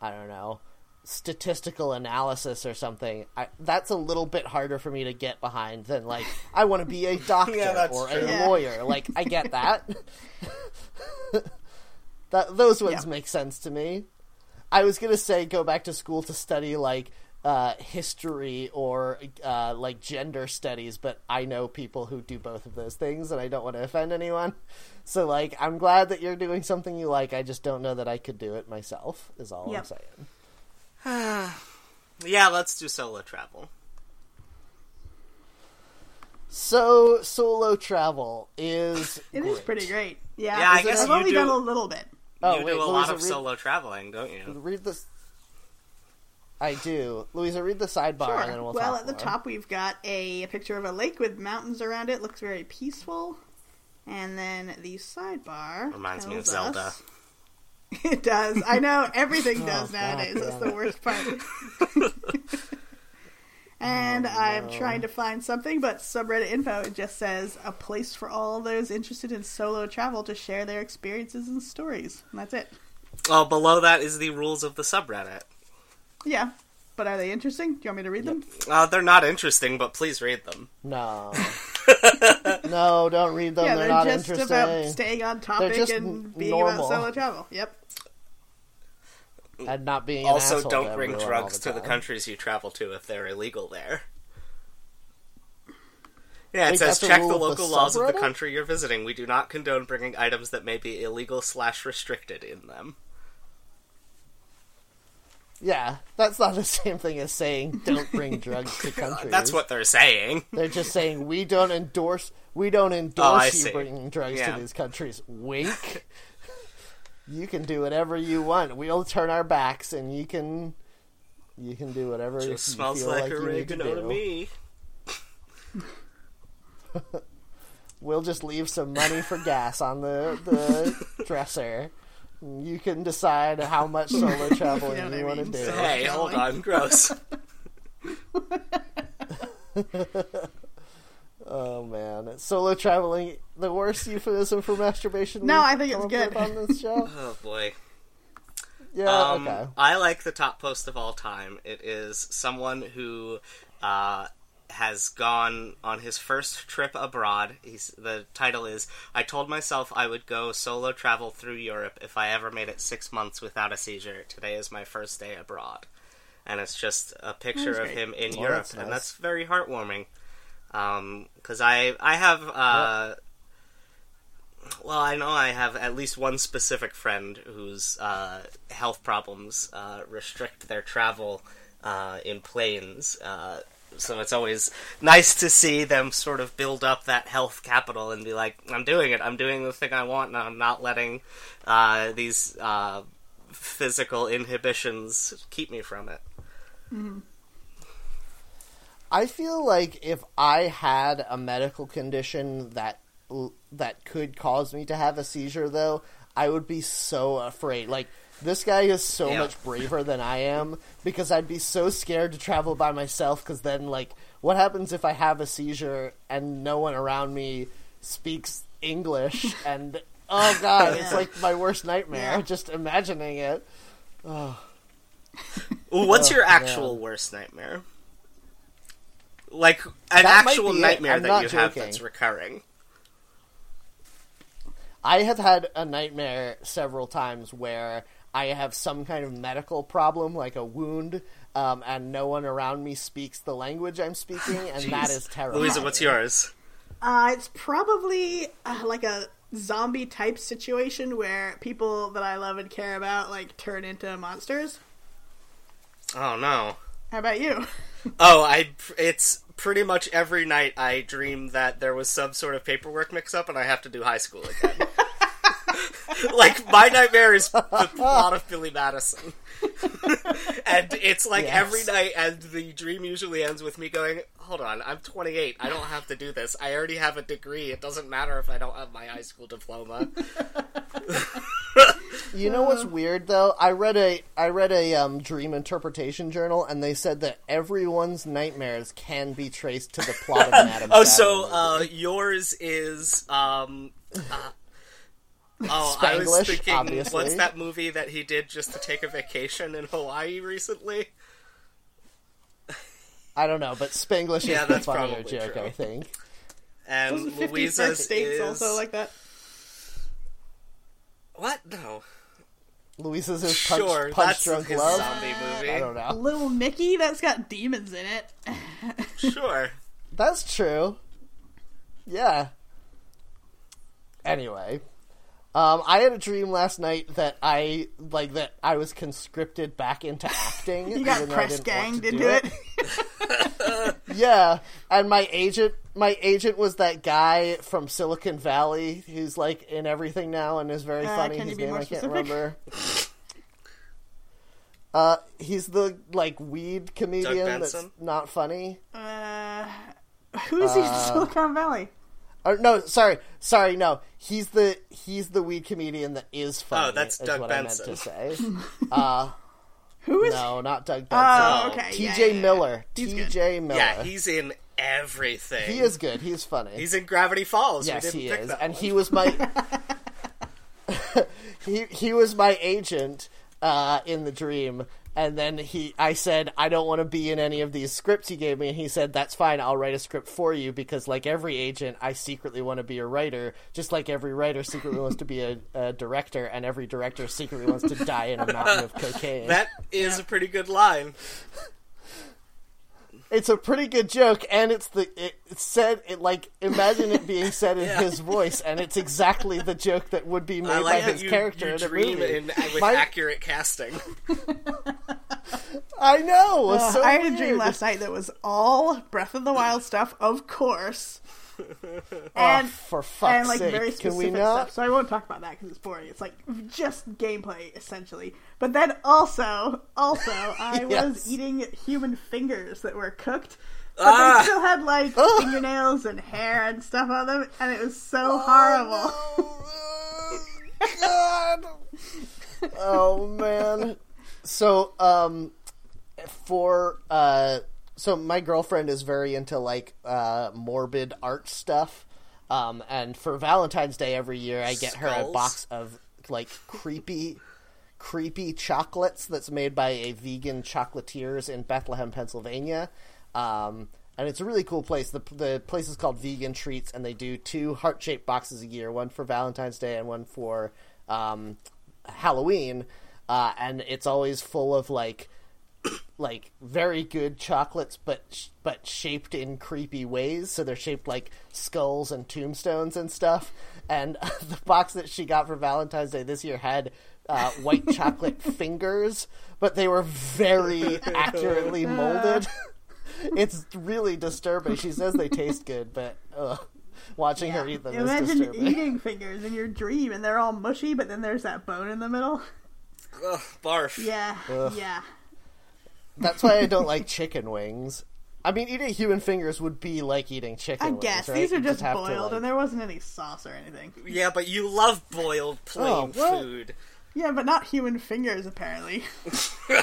I don't know, statistical analysis or something. I, that's a little bit harder for me to get behind than like I want to be a doctor Yeah, or true. a Yeah. lawyer. Like I get that. that those ones Yeah. make sense to me. I was gonna say go back to school to study like uh, history or uh, like gender studies, but I know people who do both of those things, and I don't want to offend anyone. So like, I'm glad that you're doing something you like. I just don't know that I could do it myself. Is all I'm saying. Yeah, let's do solo travel. So solo travel is It is great. pretty great. Yeah, Yeah, I guess I've you only do- done a little bit. Oh you wait, do a Louisa, lot of read, solo traveling, don't you? read this. I do, Louisa. Read the sidebar, Sure. and then we'll. Talk. Well, talk at the more. top we've got a picture of a lake with mountains around it. Looks very peaceful. And then the sidebar Reminds me of Zelda. us- It does. I know everything Oh, does God nowadays. That's the worst part. and I'm Oh, trying to find something, but subreddit info it just says a place for all those interested in solo travel to share their experiences and stories. And that's it. Oh, below that is the rules of the subreddit. Yeah. But are they interesting? Do you want me to read them? Uh, they're not interesting, but please read them. No. no, don't read them. yeah, they're, they're, not just interesting. about staying on topic just and being normal. about solo travel. Yep. and not being Also, asshole don't to bring drugs all to the countries you travel to if they're illegal there. Yeah, it Wait, says check the of the local laws of the country you're visiting. We do not condone bringing items that may be illegal slash restricted in them. Yeah, that's not the same thing as saying don't bring drugs to countries. That's what they're saying. they're just saying. We don't endorse. We don't Oh, endorse you see. bringing drugs Yeah. to these countries. Wink. you can do whatever you want. We'll turn our backs, and you can. You can do whatever you Just smells feel like, like you need to to me. We'll just leave some money for gas on the the dresser. You can decide how much solo traveling You know you want to do. So- Hey, hold traveling. on, gross. Oh man, solo traveling the worst euphemism for masturbation. No, I think it's good. on this show. oh boy. Yeah, Um, okay. I like the top post of all time. It is someone who uh, has gone on his first trip abroad. He's, the title is I told myself I would go solo travel through Europe if I ever made it six months without a seizure. Today is my first day abroad. And it's just a picture of great. him in Oh, Europe, that's and that's very heartwarming. Because I I have uh, well, I know I have at least one specific friend whose uh, health problems uh, restrict their travel uh, in planes. So it's always nice to see them sort of build up that health capital and be like, "I'm doing it. I'm doing the thing I want, and I'm not letting uh, these uh, physical inhibitions keep me from it." I feel like if I had a medical condition that that could cause me to have a seizure, though, I would be so afraid. Like This guy is so Yeah. much braver than I am because I'd be so scared to travel by myself. Because then, like, what happens if I have a seizure and no one around me speaks English? And oh god, it's like my worst nightmare. Yeah. Just imagining it. Well, What's Oh, your actual man. worst nightmare? Like an That actual nightmare that not you have that's recurring. I have had a nightmare several times where I have some kind of medical problem, like a wound, um, and no one around me speaks the language I'm speaking, and that is terrible. Louisa, what's yours? Uh, it's probably uh, like a zombie type situation where people that I love and care about like turn into monsters. Oh no. How about you? Oh, I. It's pretty much every night I dream that there was some sort of paperwork mix-up and I have to do high school again. like my nightmare is the plot of Billy Madison, and it's like Yes. every night, and the dream usually ends with me going, "Hold on, I'm 28. I don't have to do this. I already have a degree. It doesn't matter if I don't have my high school diploma." You know what's weird though? I read a I read a um, dream interpretation journal, and they said that everyone's nightmares can be traced to the plot of an Adam. Oh, so uh, yours is um. Uh, oh, I was Spanglish, thinking, obviously. what's that movie that he did just to take a vacation in Hawaii recently? I don't know, but Spanglish Yeah, is the that's funnier probably joke, true. I think. And Wasn't Louisa's States is also like that? what? No, Louisa's is punch, sure, punch that's drunk his love. zombie movie. I don't know. Little Nicky, that's got demons in it. Sure. That's true. Yeah. Anyway, um, I had a dream last night that I like that I was conscripted back into acting. You got even press ganged into it. Yeah, and my agent, my agent was that guy from Silicon Valley who's like in everything now and is very Uh, funny. can His you be name more I can't specific? remember. Uh, he's the like weed comedian that's not funny. Uh, who's he in Silicon Valley? Or, no, sorry, sorry, no. He's the he's the weed comedian that is funny. Oh, that's is Doug what Benson. I meant to say. Uh, Who is? no, not Doug Benson. Oh, okay. T.J. yeah, yeah, yeah. Miller. T.J. Miller. Yeah, he's in everything. he is good. He's funny. He's in Gravity Falls. yes, he is, and one. he was my he he was my agent uh, in the dream. And then he, I said, I don't want to be in any of these scripts he gave me, and he said, "That's fine. I'll write a script for you because, like every agent, I secretly want to be a writer, just like every writer secretly wants to be a, a director, and every director secretly wants to die in a mountain of cocaine." That is a pretty good line. It's a pretty good joke, and it's the it, it's said it like imagine it being said in Yeah. his voice, and it's exactly the joke that would be made I by his you, character you in a movie. in, with My- accurate casting. I know. Uh, so I had a dream last night that was all Breath of the Wild stuff, of course. Oh, And for fuck's and like sake, very can specific we not? stuff. So I won't talk about that because it's boring. It's like just gameplay essentially. But then also, also, I Yes. was eating human fingers that were cooked, but Ah. they still had like Ugh. fingernails and hair and stuff on them, and it was so Oh, horrible. God. oh man. So um, for uh, so my girlfriend is very into like uh morbid art stuff. Um, and for Valentine's Day every year, I get her a box of like creepy, creepy chocolates that's made by a vegan chocolatiers in Bethlehem, Pennsylvania. Um, and it's a really cool place. The the place is called Vegan Treats, and they do two heart shaped boxes a year, one for Valentine's Day and one for um, Halloween. Uh, and it's always full of like like very good chocolates, but but shaped in creepy ways. So they're shaped like skulls and tombstones and stuff. And the box that she got for Valentine's Day this year had uh, white chocolate fingers, but they were very accurately molded. it's really disturbing. She says they taste good, but ugh, watching her eat them is Imagine disturbing. eating fingers in your dream, and they're all mushy, but then there's that bone in the middle. Ugh, barf. Yeah, Ugh. yeah. That's why I don't like chicken wings. I mean, eating human fingers would be like eating chicken I wings, guess right? these are You just have to, boiled, like- and there wasn't any sauce or anything. Yeah, but you love boiled oh, plain Oh, food. Yeah, but not human fingers, apparently.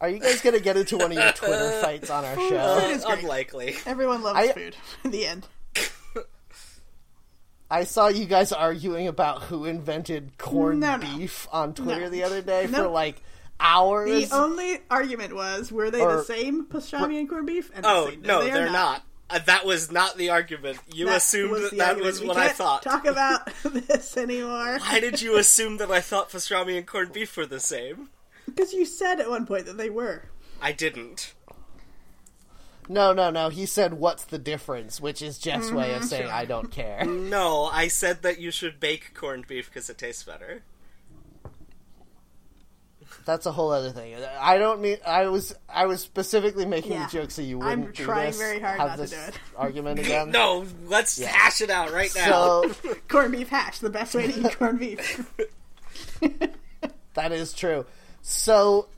Are you guys gonna get into one of your Twitter fights on our It show? is great. Unlikely. Everyone loves I- food. In the end. I saw you guys arguing about who invented corned No, no. beef on Twitter No. the other day for like hours. The only argument was, were they Or- the same pastrami and corned beef? And Oh they no, they are they're not. Uh, that was not the argument. You That assumed was that that argument. was We what I can't thought. Talk about this anymore. Why did you assume that I thought pastrami and corned beef were the same? Because you said at one point that they were. I didn't. No, no, no. He said, "What's the difference?" Which is Jeff's way Mm-hmm, of saying, "I don't care." No, I said that you should bake corned beef because it tastes better. That's a whole other thing. I don't mean. I was. I was specifically making Yeah. the joke so you I'm wouldn't. do trying this, very hard have not to do it. Argument again. No, let's hash it out right now. So Corned beef hash, the best way to eat corned beef. that is true. So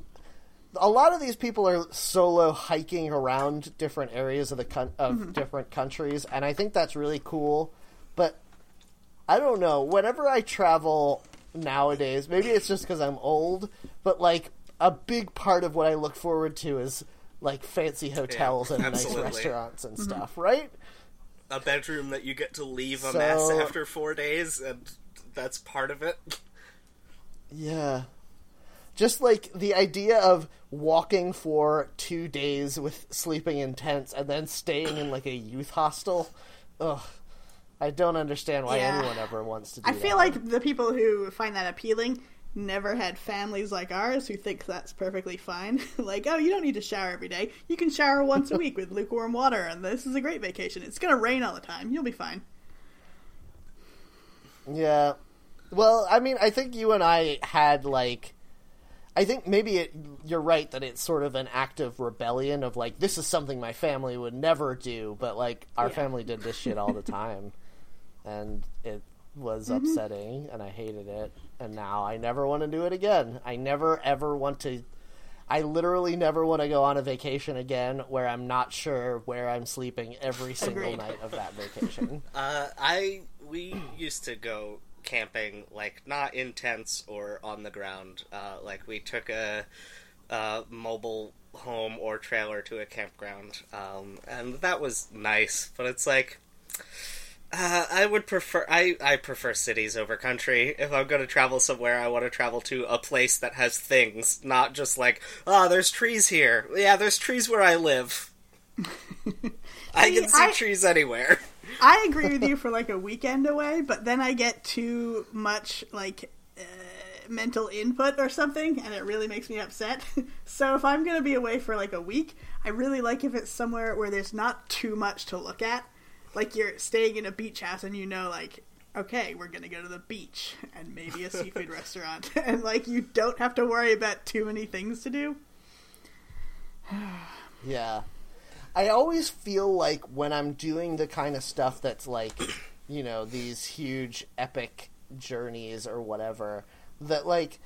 a lot of these people are solo hiking around different areas of the coun- of Mm-hmm. different countries, and I think that's really cool. But I don't know. Whenever I travel nowadays, maybe it's just because I'm old, but like a big part of what I look forward to is like fancy hotels and nice restaurants and Mm-hmm. stuff, right? A bedroom that you get to leave a So- mess after four days, and that's part of it. Yeah. Just like the idea of walking for two days with sleeping in tents and then staying in like a youth hostel. Ugh. I don't understand why Yeah. anyone ever wants to do I that. feel like the people who find that appealing never had families like ours who think that's perfectly fine. like, oh, you don't need to shower every day. You can shower once a week with lukewarm water, and this is a great vacation. It's going to rain all the time. You'll be fine. Yeah. Well, I mean, I think you and I had like I think maybe it, you're right that it's sort of an act of rebellion of like this is something my family would never do, but like our Yeah. family did this shit all the time, and it was Mm-hmm. upsetting, and I hated it, and now I never want to do it again. I never ever want to. I literally never want to go on a vacation again where I'm not sure where I'm sleeping every single Agreed. night of that vacation. Uh, I we used to go camping, like not in tents or on the ground. Uh, like we took a, a mobile home or trailer to a campground, um, and that was nice. But it's like. Uh, I would prefer I, I prefer cities over country. If I'm going to travel somewhere, I want to travel to a place that has things, not just like, oh, there's trees here. Yeah, there's trees where I live. I can See, see I- trees anywhere. I agree with you for like a weekend away, but then I get too much like uh, mental input or something, and it really makes me upset. so if I'm gonna be away for like a week, I really like if it's somewhere where there's not too much to look at. Like you're staying in a beach house, and you know, like, okay, we're gonna go to the beach and maybe a seafood restaurant, and like you don't have to worry about too many things to do. Yeah. I always feel like when I'm doing the kind of stuff that's like, you know, these huge epic journeys or whatever, that like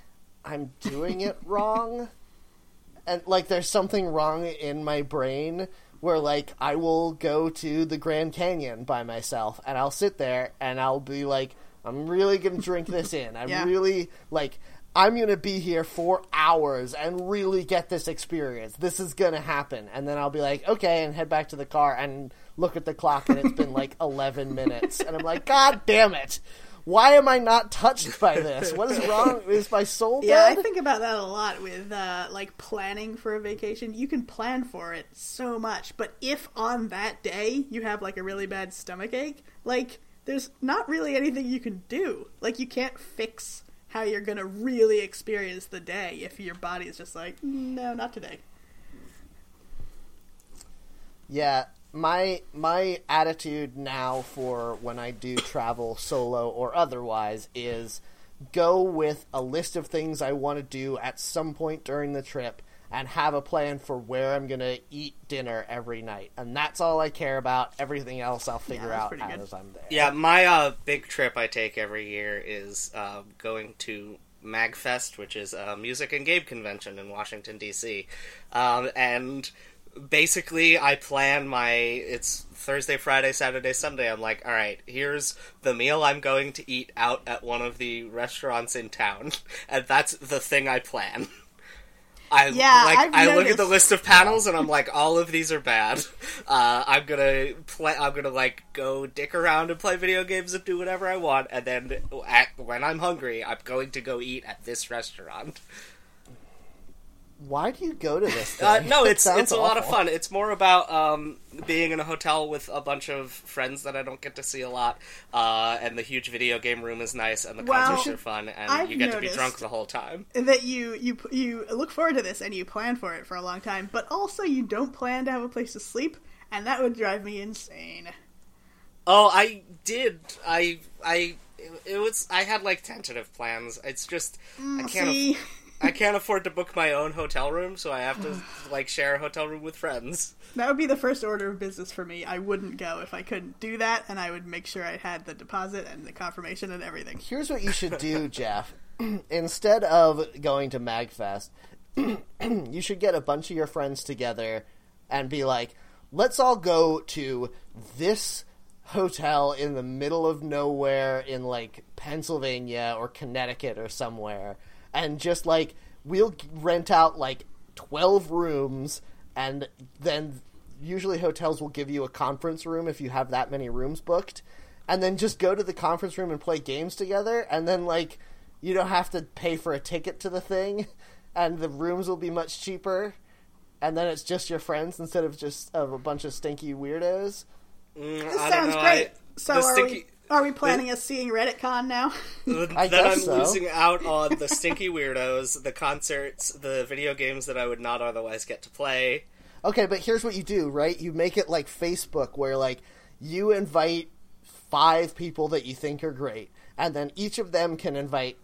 I'm doing it wrong. And like there's something wrong in my brain where like I will go to the Grand Canyon by myself and I'll sit there and I'll be like I'm really going to drink this in. I'm Yeah. really like I'm going to be here for hours and really get this experience. This is going to happen. And then I'll be like, okay, and head back to the car and look at the clock and it's been like 11 minutes. And I'm like, God damn it. Why am I not touched by this? What is wrong? Is my soul Yeah. I think about that a lot with uh, like planning for a vacation. You can plan for it so much, but if on that day you have like a really bad stomach ache, like there's not really anything you can do. Like you can't fix how you're gonna really experience the day if your body is just like, no, not today. Yeah, my my attitude now for when I do travel solo or otherwise is go with a list of things I want to do at some point during the trip and have a plan for where I'm going to eat dinner every night. And that's all I care about. Everything else I'll figure that's out pretty good. as I'm there. Yeah, my uh, big trip I take every year is uh, going to MagFest, which is a music and game convention in Washington D.C. Um, and basically I plan my it's Thursday, Friday, Saturday, Sunday. I'm like, all right, here's the meal I'm going to eat out at one of the restaurants in town, and that's the thing I plan. I Yeah, like I've I look at the list of panels and I'm like, all of these are bad. Uh, I'm gonna play. I'm gonna like go dick around and play video games and do whatever I want, and then at, when I'm hungry, I'm going to go eat at this restaurant. Why do you go to this? Uh, Thing? no, It it's sounds it's a lot of fun. It's more about um, being in a hotel with a bunch of friends that I don't get to see a lot, uh, and the huge video game room is nice, and the Well, concerts are fun, and I've you get to be drunk the whole time. that you you you look forward to this and you plan for it for a long time, but also you don't plan to have a place to sleep, and that would drive me insane. Oh, I did. I I it was I had like tentative plans. It's just I can't See, aff- I can't afford to book my own hotel room, so I have to like share a hotel room with friends. that would be the first order of business for me. I wouldn't go if I couldn't do that, and I would make sure I had the deposit and the confirmation and everything. Here's what you should do, Jeff. Instead of going to Magfest, you should get a bunch of your friends together and be like, let's all go to this hotel in the middle of nowhere in like Pennsylvania or Connecticut or somewhere. And just like, we'll rent out like 12 rooms and then usually hotels will give you a conference room if you have that many rooms booked. And then just go to the conference room and play games together and then like you don't have to pay for a ticket to the thing and the rooms will be much cheaper. And then it's just your friends instead of just of a bunch of stinky weirdos. Mm, This I don't sounds know, great. I- so the are stinky- we are we planning a seeing Reddit con now? I then guess I'm so. losing out on the stinky weirdos, the concerts, the video games that I would not otherwise get to play. Okay, but here's what you do, right? You make it like Facebook, where like you invite five people that you think are great, and then each of them can invite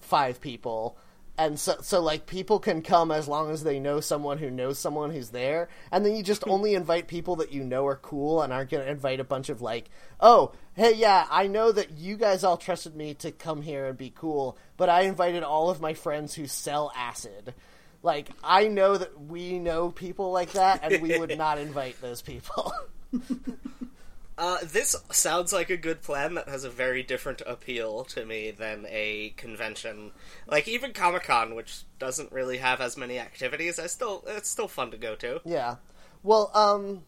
five people, and so so like people can come as long as they know someone who knows someone who's there, and then you just hmm. only invite people that you know are cool, and aren't going to invite a bunch of like, oh, hey, yeah, I know that you guys all trusted me to come here and be cool, but I invited all of my friends who sell acid. Like I know that we know people like that, and we would not invite those people. Uh, this sounds like a good plan that has a very different appeal to me than a convention. Like even Comic Con, which doesn't really have as many activities, I still it's still fun to go to. yeah. Well, um,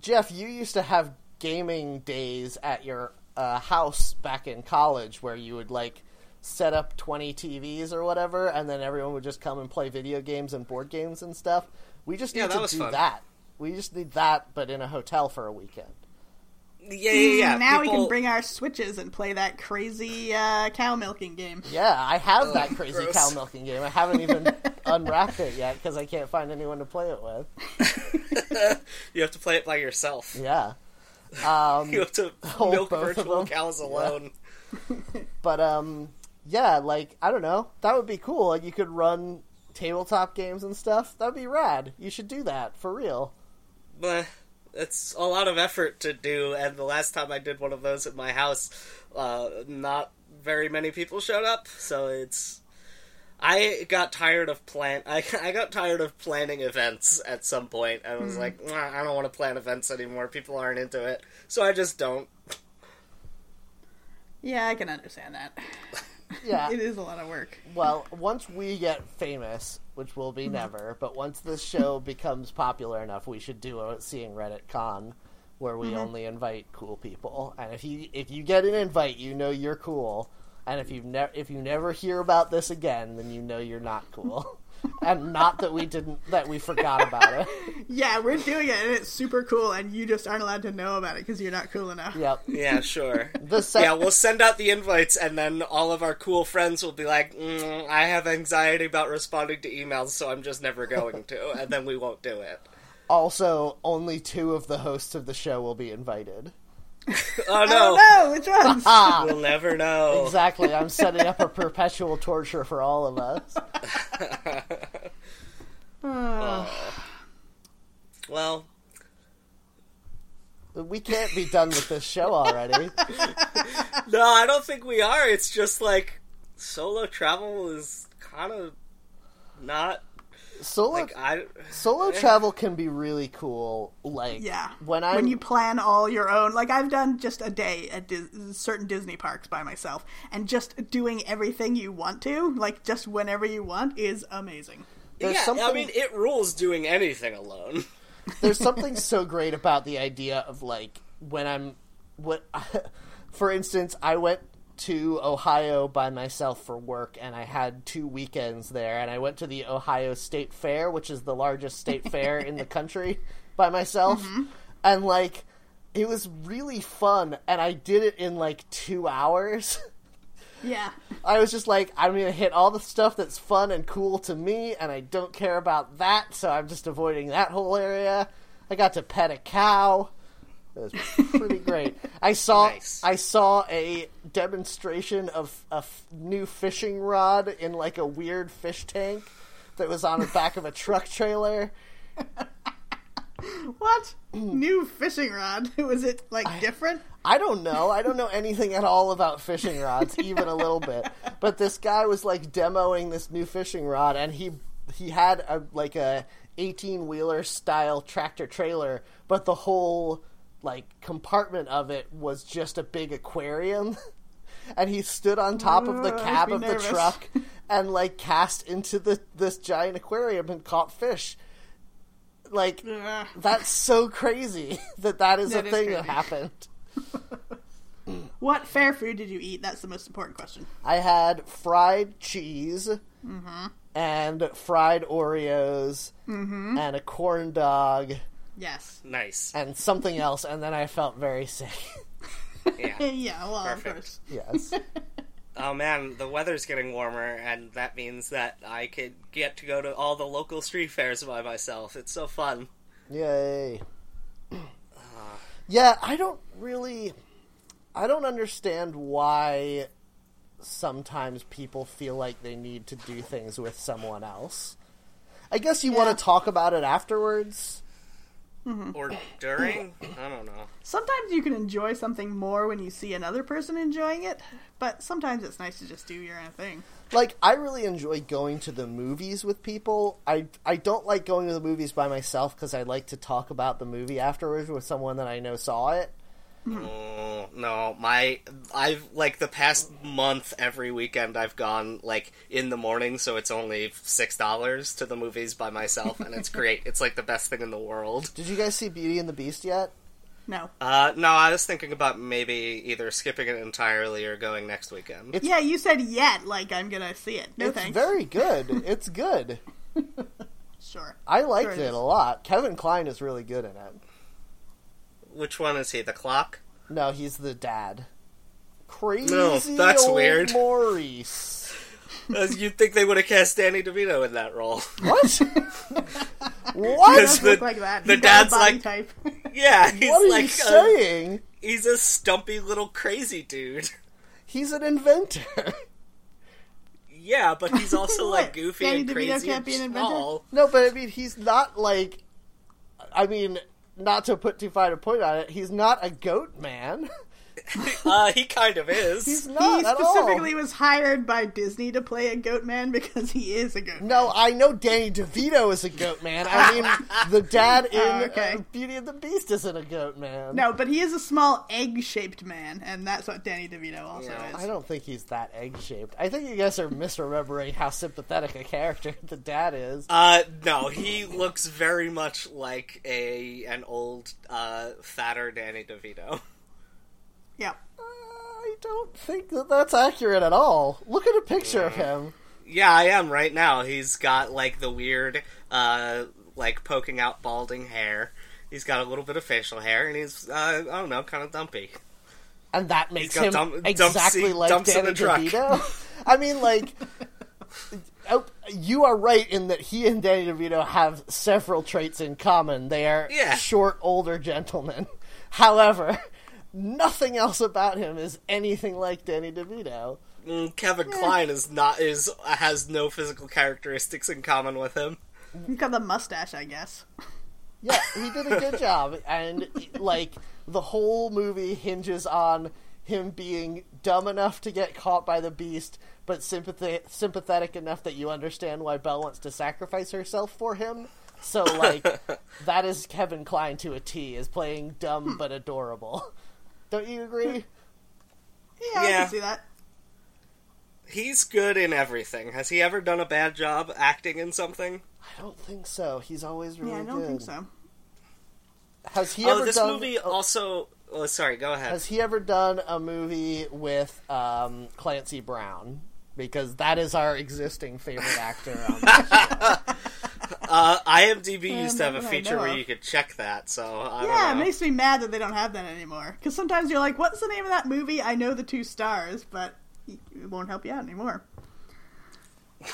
Jeff, you used to have gaming days at your uh, house back in college, where you would like set up twenty TVs or whatever, and then everyone would just come and play video games and board games and stuff. We just need Yeah, to do fun. that. We just need that, but in a hotel for a weekend. Yeah, yeah, yeah. now we can bring our switches and play that crazy uh, cow milking game. Yeah, I have that crazy gross. cow milking game. I haven't even unwrapped it yet because I can't find anyone to play it with. you have to play it by yourself. Yeah. Um, You have to Hold milk virtual cows alone. but um, yeah, like I don't know, that would be cool. Like you could run tabletop games and stuff. That'd be rad. You should do that for real. But it's a lot of effort to do, and the last time I did one of those at my house, uh, not very many people showed up, so it's. I got tired of plan. I, I got tired of planning events at some point. I was like, "Nah, I don't want to plan events anymore. People aren't into it, so I just don't. Yeah, I can understand that. Yeah. It is a lot of work. Well, once we get famous, which will be mm-hmm. never, but once this show becomes popular enough, we should do a seeing Reddit con where we mm-hmm. only invite cool people. And if you if you get an invite, you know you're cool. And if you never if you never hear about this again, then you know you're not cool. and not that we didn't that we forgot about it. Yeah, we're doing it, and it's super cool, and you just aren't allowed to know about it because you're not cool enough. Yep. Yeah, sure. The se- yeah, we'll send out the invites, and then all of our cool friends will be like, mm, "I have anxiety about responding to emails, so I'm just never going to," and then we won't do it. also only two of the hosts of the show will be invited. Oh Oh no, no, which ones? Ah, we'll never know. exactly. I'm setting up a perpetual torture for all of us. Well, We can't be done with this show already. no, I don't think we are. It's just like solo travel is kind of not Solo Like I solo travel can be really cool. Like Yeah. when I when you plan all your own, like I've done just a day at Dis- certain Disney parks by myself, and just doing everything you want to, like just whenever you want, is amazing. there's yeah, something I mean, it rules doing anything alone. there's something so great about the idea of like when I'm what for instance I went to Ohio by myself for work and I had two weekends there and I went to the Ohio State Fair which is the largest state fair in the country by myself mm-hmm. and like it was really fun and I did it in like 2 hours Yeah, I was just like, I'm gonna hit all the stuff that's fun and cool to me, and I don't care about that, so I'm just avoiding that whole area. I got to pet a cow. It was pretty great. I saw Nice. I saw a demonstration of a f- new fishing rod in like a weird fish tank that was on the back of a truck trailer. what new fishing rod? Was it like different? I don't know. I don't know anything at all about fishing rods, even a little bit. But this guy was like demoing this new fishing rod, and he he had a like a eighteen wheeler style tractor trailer, but the whole like compartment of it was just a big aquarium. And he stood on top of the cab of the nervous. truck and like cast into the this giant aquarium and caught fish. Like that's so crazy that that is That a is thing that happened. What fair food did you eat? That's the most important question. I had fried cheese Mm-hmm. and fried Oreos Mm-hmm. and a corn dog Yes. Nice. and something else, and then I felt very sick. Yeah. Yeah. Well, Perfect. of course. yes. Oh man, the weather's getting warmer, and that means that I could get to go to all the local street fairs by myself. It's so fun. Yay. Yeah, I don't really. I don't understand why sometimes people feel like they need to do things with someone else. I guess you Yeah. want to talk about it afterwards. Mm-hmm. Or during? I don't know. Sometimes you can enjoy something more when you see another person enjoying it, but sometimes it's nice to just do your own thing. like I really enjoy going to the movies with people. I I don't like going to the movies by myself because I like to talk about the movie afterwards with someone that I know saw it. Oh, no, my I've like the past month every weekend I've gone like in the morning, so it's only six dollars to the movies by myself, and it's great. It's like the best thing in the world. Did you guys see Beauty and the Beast yet? No. Uh, no, I was thinking about maybe either skipping it entirely or going next weekend. It's- Yeah, you said yet, like I'm gonna see it. No it's thanks. very good. it's good. sure. I liked Sure it it is. a lot. Kevin Kline is really good in it. Which one is he? The clock? No, he's the dad. Crazy No, that's old weird. Maurice. As You'd think they would have cast Danny DeVito in that role. What? Because what? The- look like that. the He's got a dad's like- type. Yeah, he's What are like you a, saying? he's a stumpy little crazy dude. He's an inventor. Yeah, but he's also like goofy Danny and DeVito crazy can't and be an inventor? small. No, but I mean, he's not like. I mean, not to put too fine a point on it, he's not a goat man. Uh, he kind of is. He's not he at specifically all. was hired by Disney to play a goat man because he is a goat. man. No, I know Danny DeVito is a goat man. I mean, the dad in Oh, okay. uh, Beauty and the Beast isn't a goat man. No, but he is a small egg-shaped man, and that's what Danny DeVito also Yeah. is. I don't think he's that egg shaped. I think you guys are misremembering how sympathetic a character the dad is. Uh, no, he looks very much like a an old, uh, fatter Danny DeVito. Yeah. I don't think that that's accurate at all. Look at a picture of him. Yeah, I am right now. He's got like the weird, uh, like poking out balding hair. He's got a little bit of facial hair, and he's, uh, I don't know, kind of dumpy. And that makes him dump- exactly dumpsy- like Danny. DeVito. I mean, like, oh, you are right in that he and Danny DeVito have several traits in common. They are Yeah. short, older gentlemen. However, nothing else about him is anything like Danny DeVito. Mm, Kevin Kline is not is has no physical characteristics in common with him. He's got the mustache, I guess. Yeah, he did a good job, and like the whole movie hinges on him being dumb enough to get caught by the beast, but sympathi- sympathetic enough that you understand why Belle wants to sacrifice herself for him. So, like, that is Kevin Kline to a T, is playing dumb but adorable. Don't you agree? Yeah, I Yeah. can see that. He's good in everything. Has he ever done a bad job acting in something? I don't think so. He's always really Yeah, I don't good. think so. Has he oh, ever this done? movie also. Oh, sorry. Go ahead. Has he ever done a movie with um, Clancy Brown? Because that is our existing favorite actor. On the Uh, IMDb used to have a not that I feature where you could check that. So I Yeah, it don't know. makes me mad that they don't have that anymore. Because sometimes you're like, "What's the name of that movie?" I know the two stars, but it won't help you out anymore.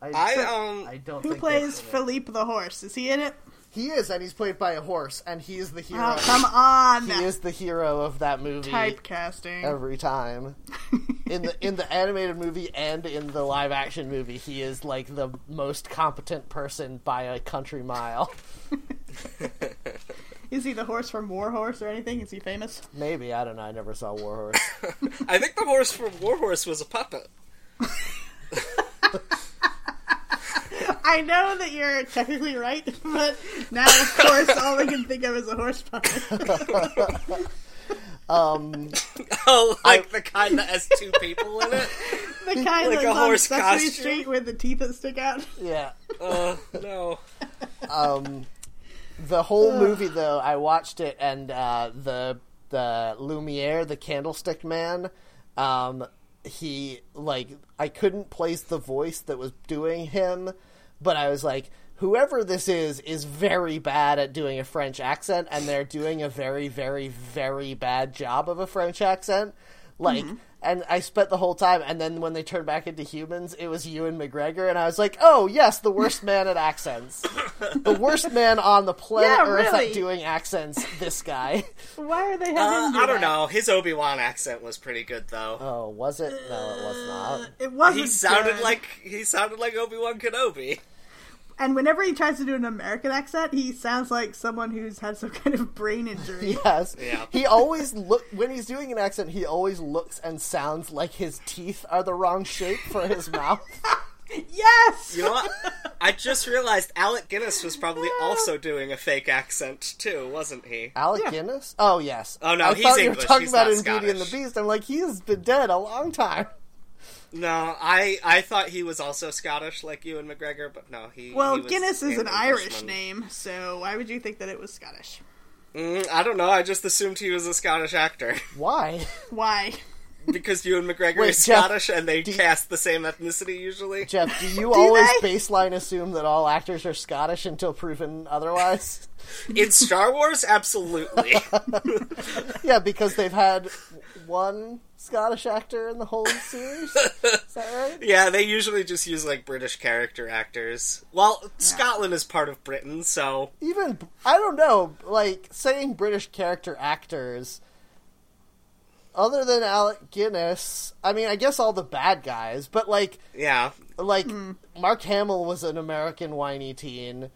I um. I don't. Who think plays that's. Philippe the horse? Is he in it? He is, and he's played by a horse, and he is the hero. Oh, come on! He is the hero of that movie Typecasting. every time. in the in the animated movie and in the live action movie, he is like the most competent person by a country mile. Is he the horse from War Horse or anything? Is he famous? Maybe I don't know. I never saw War Horse. I think the horse from Warhorse was a puppet. I know that you're technically right, but now, of course, all I can think of is a horse puppet. Um, Oh, like the kind that has two people in it. The kind Like that's a on horse Sesame costume? Street with the teeth that stick out. yeah. Uh, no. Um, the whole movie though, I watched it, and uh, the the Lumiere, the Candlestick Man, um, he like I couldn't place the voice that was doing him, but I was like, whoever this is is very bad at doing a French accent, and they're doing a very, very, very bad job of a French accent. Like, mm-hmm. And I spent the whole time, and then when they turned back into humans, it was Ewan McGregor, and I was like, oh yes, the worst man at accents, the worst man on the planet Yeah, Earth really. at doing accents. This guy. Why are they having Uh, him do I don't know. His Obi Wan accent was pretty good though. Oh, was it? No, it was Uh, not. It wasn't. he sounded good. like he sounded like Obi Wan Kenobi. And whenever he tries to do an American accent, he sounds like someone who's had some kind of brain injury. Yes. Yeah. He always look when he's doing an accent. He always looks and sounds like his teeth are the wrong shape for his mouth. Yes. You know what? I just realized Alec Guinness was probably also doing a fake accent too, wasn't he? Alec Yeah. Guinness? Oh yes. Oh, no, I he's thought you were English. talking He's about not in Beauty and the Scottish. Beast. I'm like, he has been dead a long time. No, I I thought he was also Scottish like Ewan McGregor, but no, he. well, he was Guinness is an an Irish Englishman. name, so why would you think that it was Scottish? Mm, I don't know. I just assumed he was a Scottish actor Why? Why? because Ewan McGregor Wait, is Jeff, Scottish and they do- cast the same ethnicity usually. Jeff, do you always they? baseline assume that all actors are Scottish until proven otherwise? In Star Wars, absolutely. yeah, because they've had one Scottish actor in the whole series. Is that right? yeah, they usually just use like British character actors. Well, Scotland is part of Britain, so Even I don't know, like saying British character actors. Other than Alec Guinness, I mean, I guess all the bad guys, but like, yeah. like Hmm. Mark Hamill was an American whiny teen.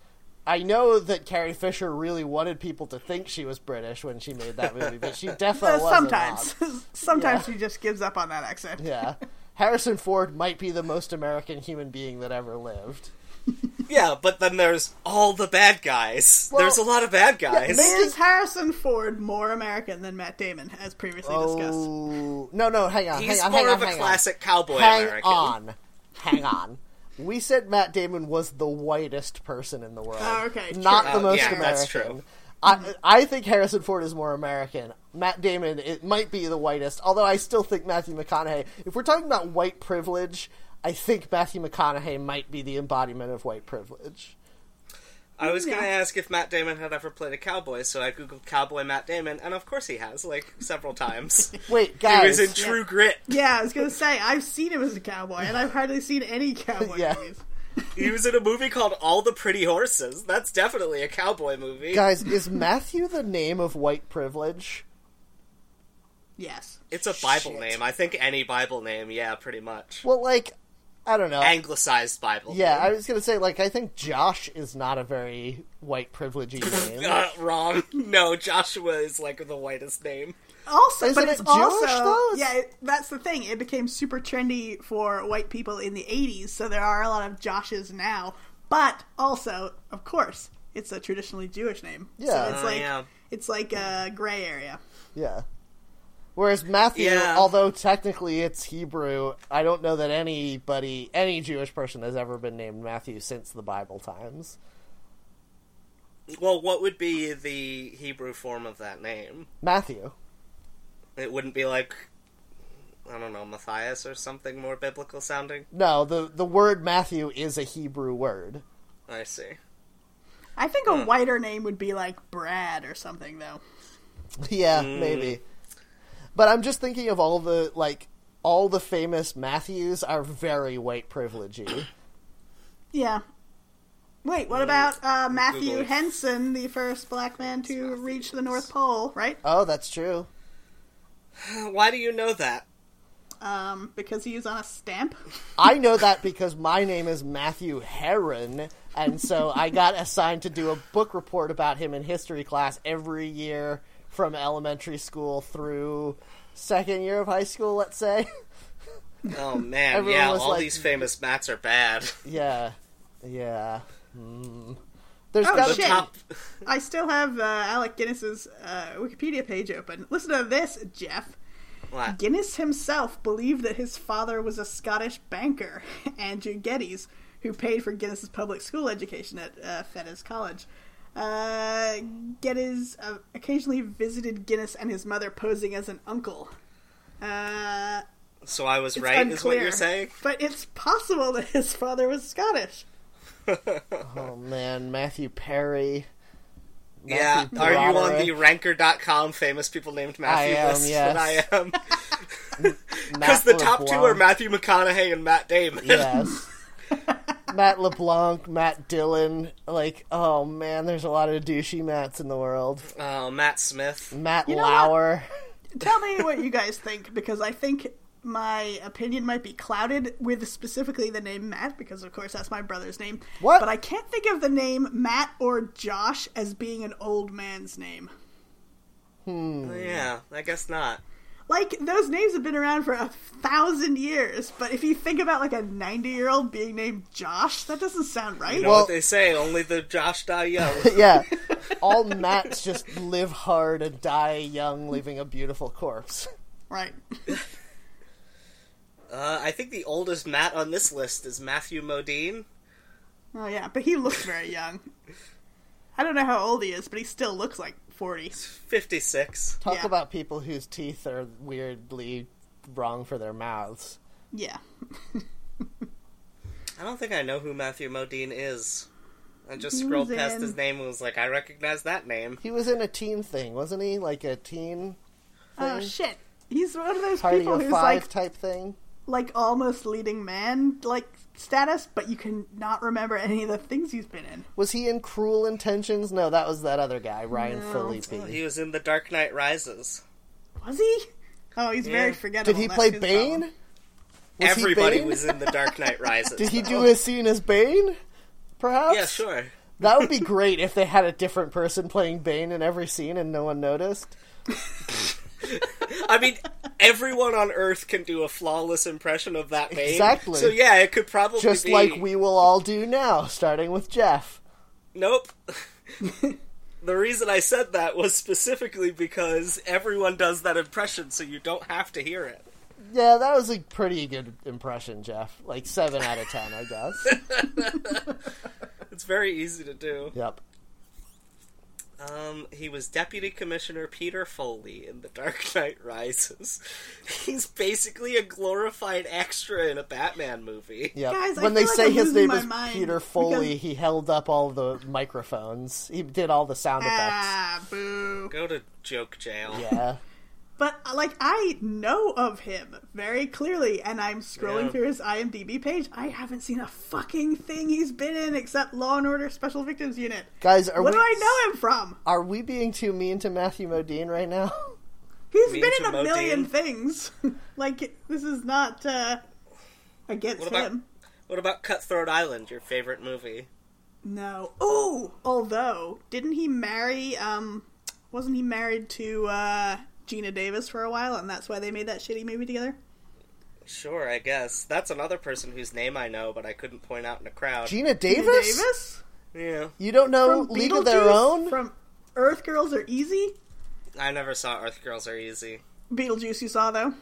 I know that Carrie Fisher really wanted people to think she was British when she made that movie, but she Uh, definitely wasn't. sometimes, sometimes Yeah. she just gives up on that accent. Yeah. Harrison Ford might be the most American human being that ever lived. Yeah, but then there's all the bad guys. Well, there's a lot of bad guys. maybe- Is Harrison Ford more American than Matt Damon, as previously discussed? Oh no, no, hang on, He's hang on, more hang on, of a hang on. classic cowboy hang American. on, hang on. We said Matt Damon was the whitest person in the world. Oh, okay, not true. the Oh, most yeah, American. that's true. I, I think Harrison Ford is more American. Matt Damon, it might be the whitest, although I still think Matthew McConaughey. If we're talking about white privilege, I think Matthew McConaughey might be the embodiment of white privilege. I was gonna ask if Matt Damon had ever played a cowboy, so I googled cowboy Matt Damon, and of course he has, like several times. Wait, guys, he was in True Grit. Yeah, I was gonna say I've seen him as a cowboy, and I've hardly seen any cowboy Yeah. movies. He was in a movie called All the Pretty Horses. That's definitely a cowboy movie. guys, is Matthew the name of white privilege? Yes. It's a Bible Shit. name. I think any Bible name, yeah, pretty much. Well, like, I don't know. Anglicized Bible. Yeah, I was gonna say like I think Josh is not a very white privilegey name. Uh, wrong. No, Joshua is like the whitest name. also, Isn't but it it's Jewish, also though? yeah. It, that's the thing. It became super trendy for white people in the '80s, so there are a lot of Joshes now. But also, of course, it's a traditionally Jewish name. Yeah. so it's Oh, like yeah. it's like a gray area. Yeah. Whereas Matthew, Yeah. although technically it's Hebrew, I don't know that anybody, any Jewish person has ever been named Matthew since the Bible times. Well, what would be the Hebrew form of that name? Matthew. It wouldn't be like I don't know, Matthias or something more biblical sounding. No, the the word Matthew is a Hebrew word. I see. I think a whiter name would be like Brad or something, though. yeah, Mm. maybe. But I'm just thinking of all the like all the famous Matthews are very white privilegey. Yeah. Wait, what about uh, Matthew Google. Henson, the first black man to reach the North Pole? Right? oh, that's true. Why do you know that? Um, because he was on a stamp. I know that because my name is Matthew Heron, and so I got assigned to do a book report about him in history class every year from elementary school through second year of high school, let's say. Oh man, yeah, was all like- these famous mats are bad. yeah. Yeah. Hmm. There's Oh, got The shit. top I still have uh, Alec Guinness's uh, Wikipedia page open. Listen to this, Jeff. what? Guinness himself believed that his father was a Scottish banker, Andrew Geddes, who paid for Guinness's public school education at uh, Fettes College. Uh, Geddes uh, occasionally visited Guinness and his mother posing as an uncle. Uh, So I was it's right, is what you're saying? But it's possible that his father was Scottish. Oh man, Matthew Perry. Yeah, Matthew are you on Broderick, the ranker.com famous people named Matthew I am, list? yes. I am. Because the top two are Matthew McConaughey and Matt Damon. Yes. Matt LeBlanc, Matt Dillon. Like, oh man, there's a lot of douchey Matts in the world. Oh, Matt Smith. Matt You know what? Lauer. Tell me what you guys think, because I think my opinion might be clouded with specifically the name Matt, because of course that's my brother's name. What? But I can't think of the name Matt or Josh as being an old man's name. Oh, yeah, I guess not. Like those names have been around for a thousand years, but if you think about like a ninety-year-old being named Josh, that doesn't sound right. You know Well- what they say, only the Josh die young. yeah. All Matts just live hard and die young, leaving a beautiful corpse. right. Uh, I think the oldest Matt on this list is Matthew Modine. Oh yeah, but he looks very young. I don't know how old he is, but he still looks like forty. 56. Talk Yeah. about people whose teeth are weirdly wrong for their mouths. Yeah. I don't think I know who Matthew Modine is. I just He scrolled past in- his name and was like, I recognize that name. He was in a teen thing, wasn't he? Like a teen Oh shit. He's one of those Party people of who's Five like type thing. Like almost leading man like status, but you can not remember any of the things he's been in. Was he in Cruel Intentions? No, that was that other guy, Ryan No. Phillippe. Oh, he was in The Dark Knight Rises. Was he? Oh, he's very forgettable. Did he That's play Bane? problem. Was he Everybody Bane? was in The Dark Knight Rises. Did he though. do a scene as Bane? Perhaps. Yeah, sure. That would be great if they had a different person playing Bane in every scene and no one noticed. I mean, everyone on Earth can do a flawless impression of that Bane. Exactly. So yeah, it could probably Just be. like we will all do now, starting with Jeff. Nope. the reason I said that was specifically because everyone does that impression, so you don't have to hear it. Yeah, that was a pretty good impression, Jeff. Like 7 out of 10, I guess. It's very easy to do. Yep. Um, he was Deputy Commissioner Peter Foley in The Dark Knight Rises. He's basically a glorified extra in a Batman movie. Yep. Guys, when they like say I'm his name is mind Peter Foley, because- he held up all the microphones. He did all the sound effects. Ah, boo. Go to joke jail. Yeah. But like I know of him very clearly, and I'm scrolling Yeah. through his IMDb page. I haven't seen a fucking thing he's been in except Law and Order Special Victims Unit. Guys, are What we do I know him from? are we being too mean to Matthew Modine right now? He's Mean been in a million things. like this is not uh, against What about- him. What about Cutthroat Island, your favorite movie? No. Oh, although didn't he marry? Um, wasn't he married to uh, Geena Davis for a while, and that's why they made that shitty movie together. Sure, I guess. That's another person whose name I know, but I couldn't point out in a crowd. Geena Geena Davis? Davis yeah. You don't know from League of Their Own? from Earth Girls Are Easy. I never saw Earth Girls Are Easy. Beetlejuice, you saw though.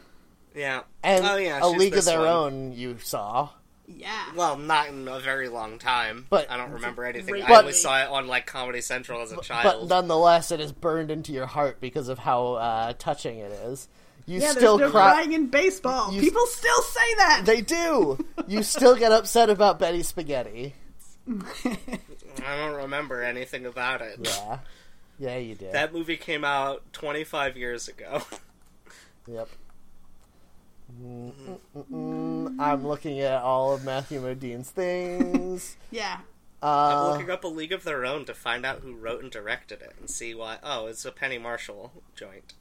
Yeah. and oh, yeah, A League of Their one. Own you saw. Yeah. Well, not in a very long time. But- I don't remember anything. I But- only saw it on like Comedy Central as a child. But child. nonetheless, it is burned into your heart because of how uh, touching it is. You yeah, still no cry. crying in baseball. You- People still say that. They do. You still get upset about Betty Spaghetti. I don't remember anything about it. Yeah. Yeah, you did. That movie came out 25 years ago. Yep. Mm-mm-mm. I'm looking at all of Matthew Modine's things. yeah. I'm Uh, looking up A League of Their Own to find out who wrote and directed it and see why. Oh, it's a Penny Marshall joint.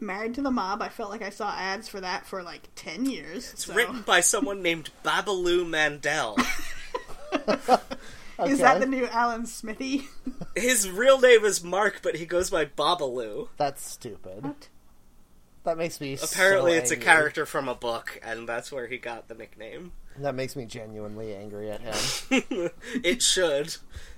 Married to the Mob. I felt like I saw ads for that for like ten years. It's so- written by someone named Babaloo Mandel. Is that the new Alan Smithee? His real name is Mark, but he goes by Babaloo. That's stupid. What? That makes me Apparently, so it's a character from a book, and that's where he got the nickname. That makes me genuinely angry at him. it should.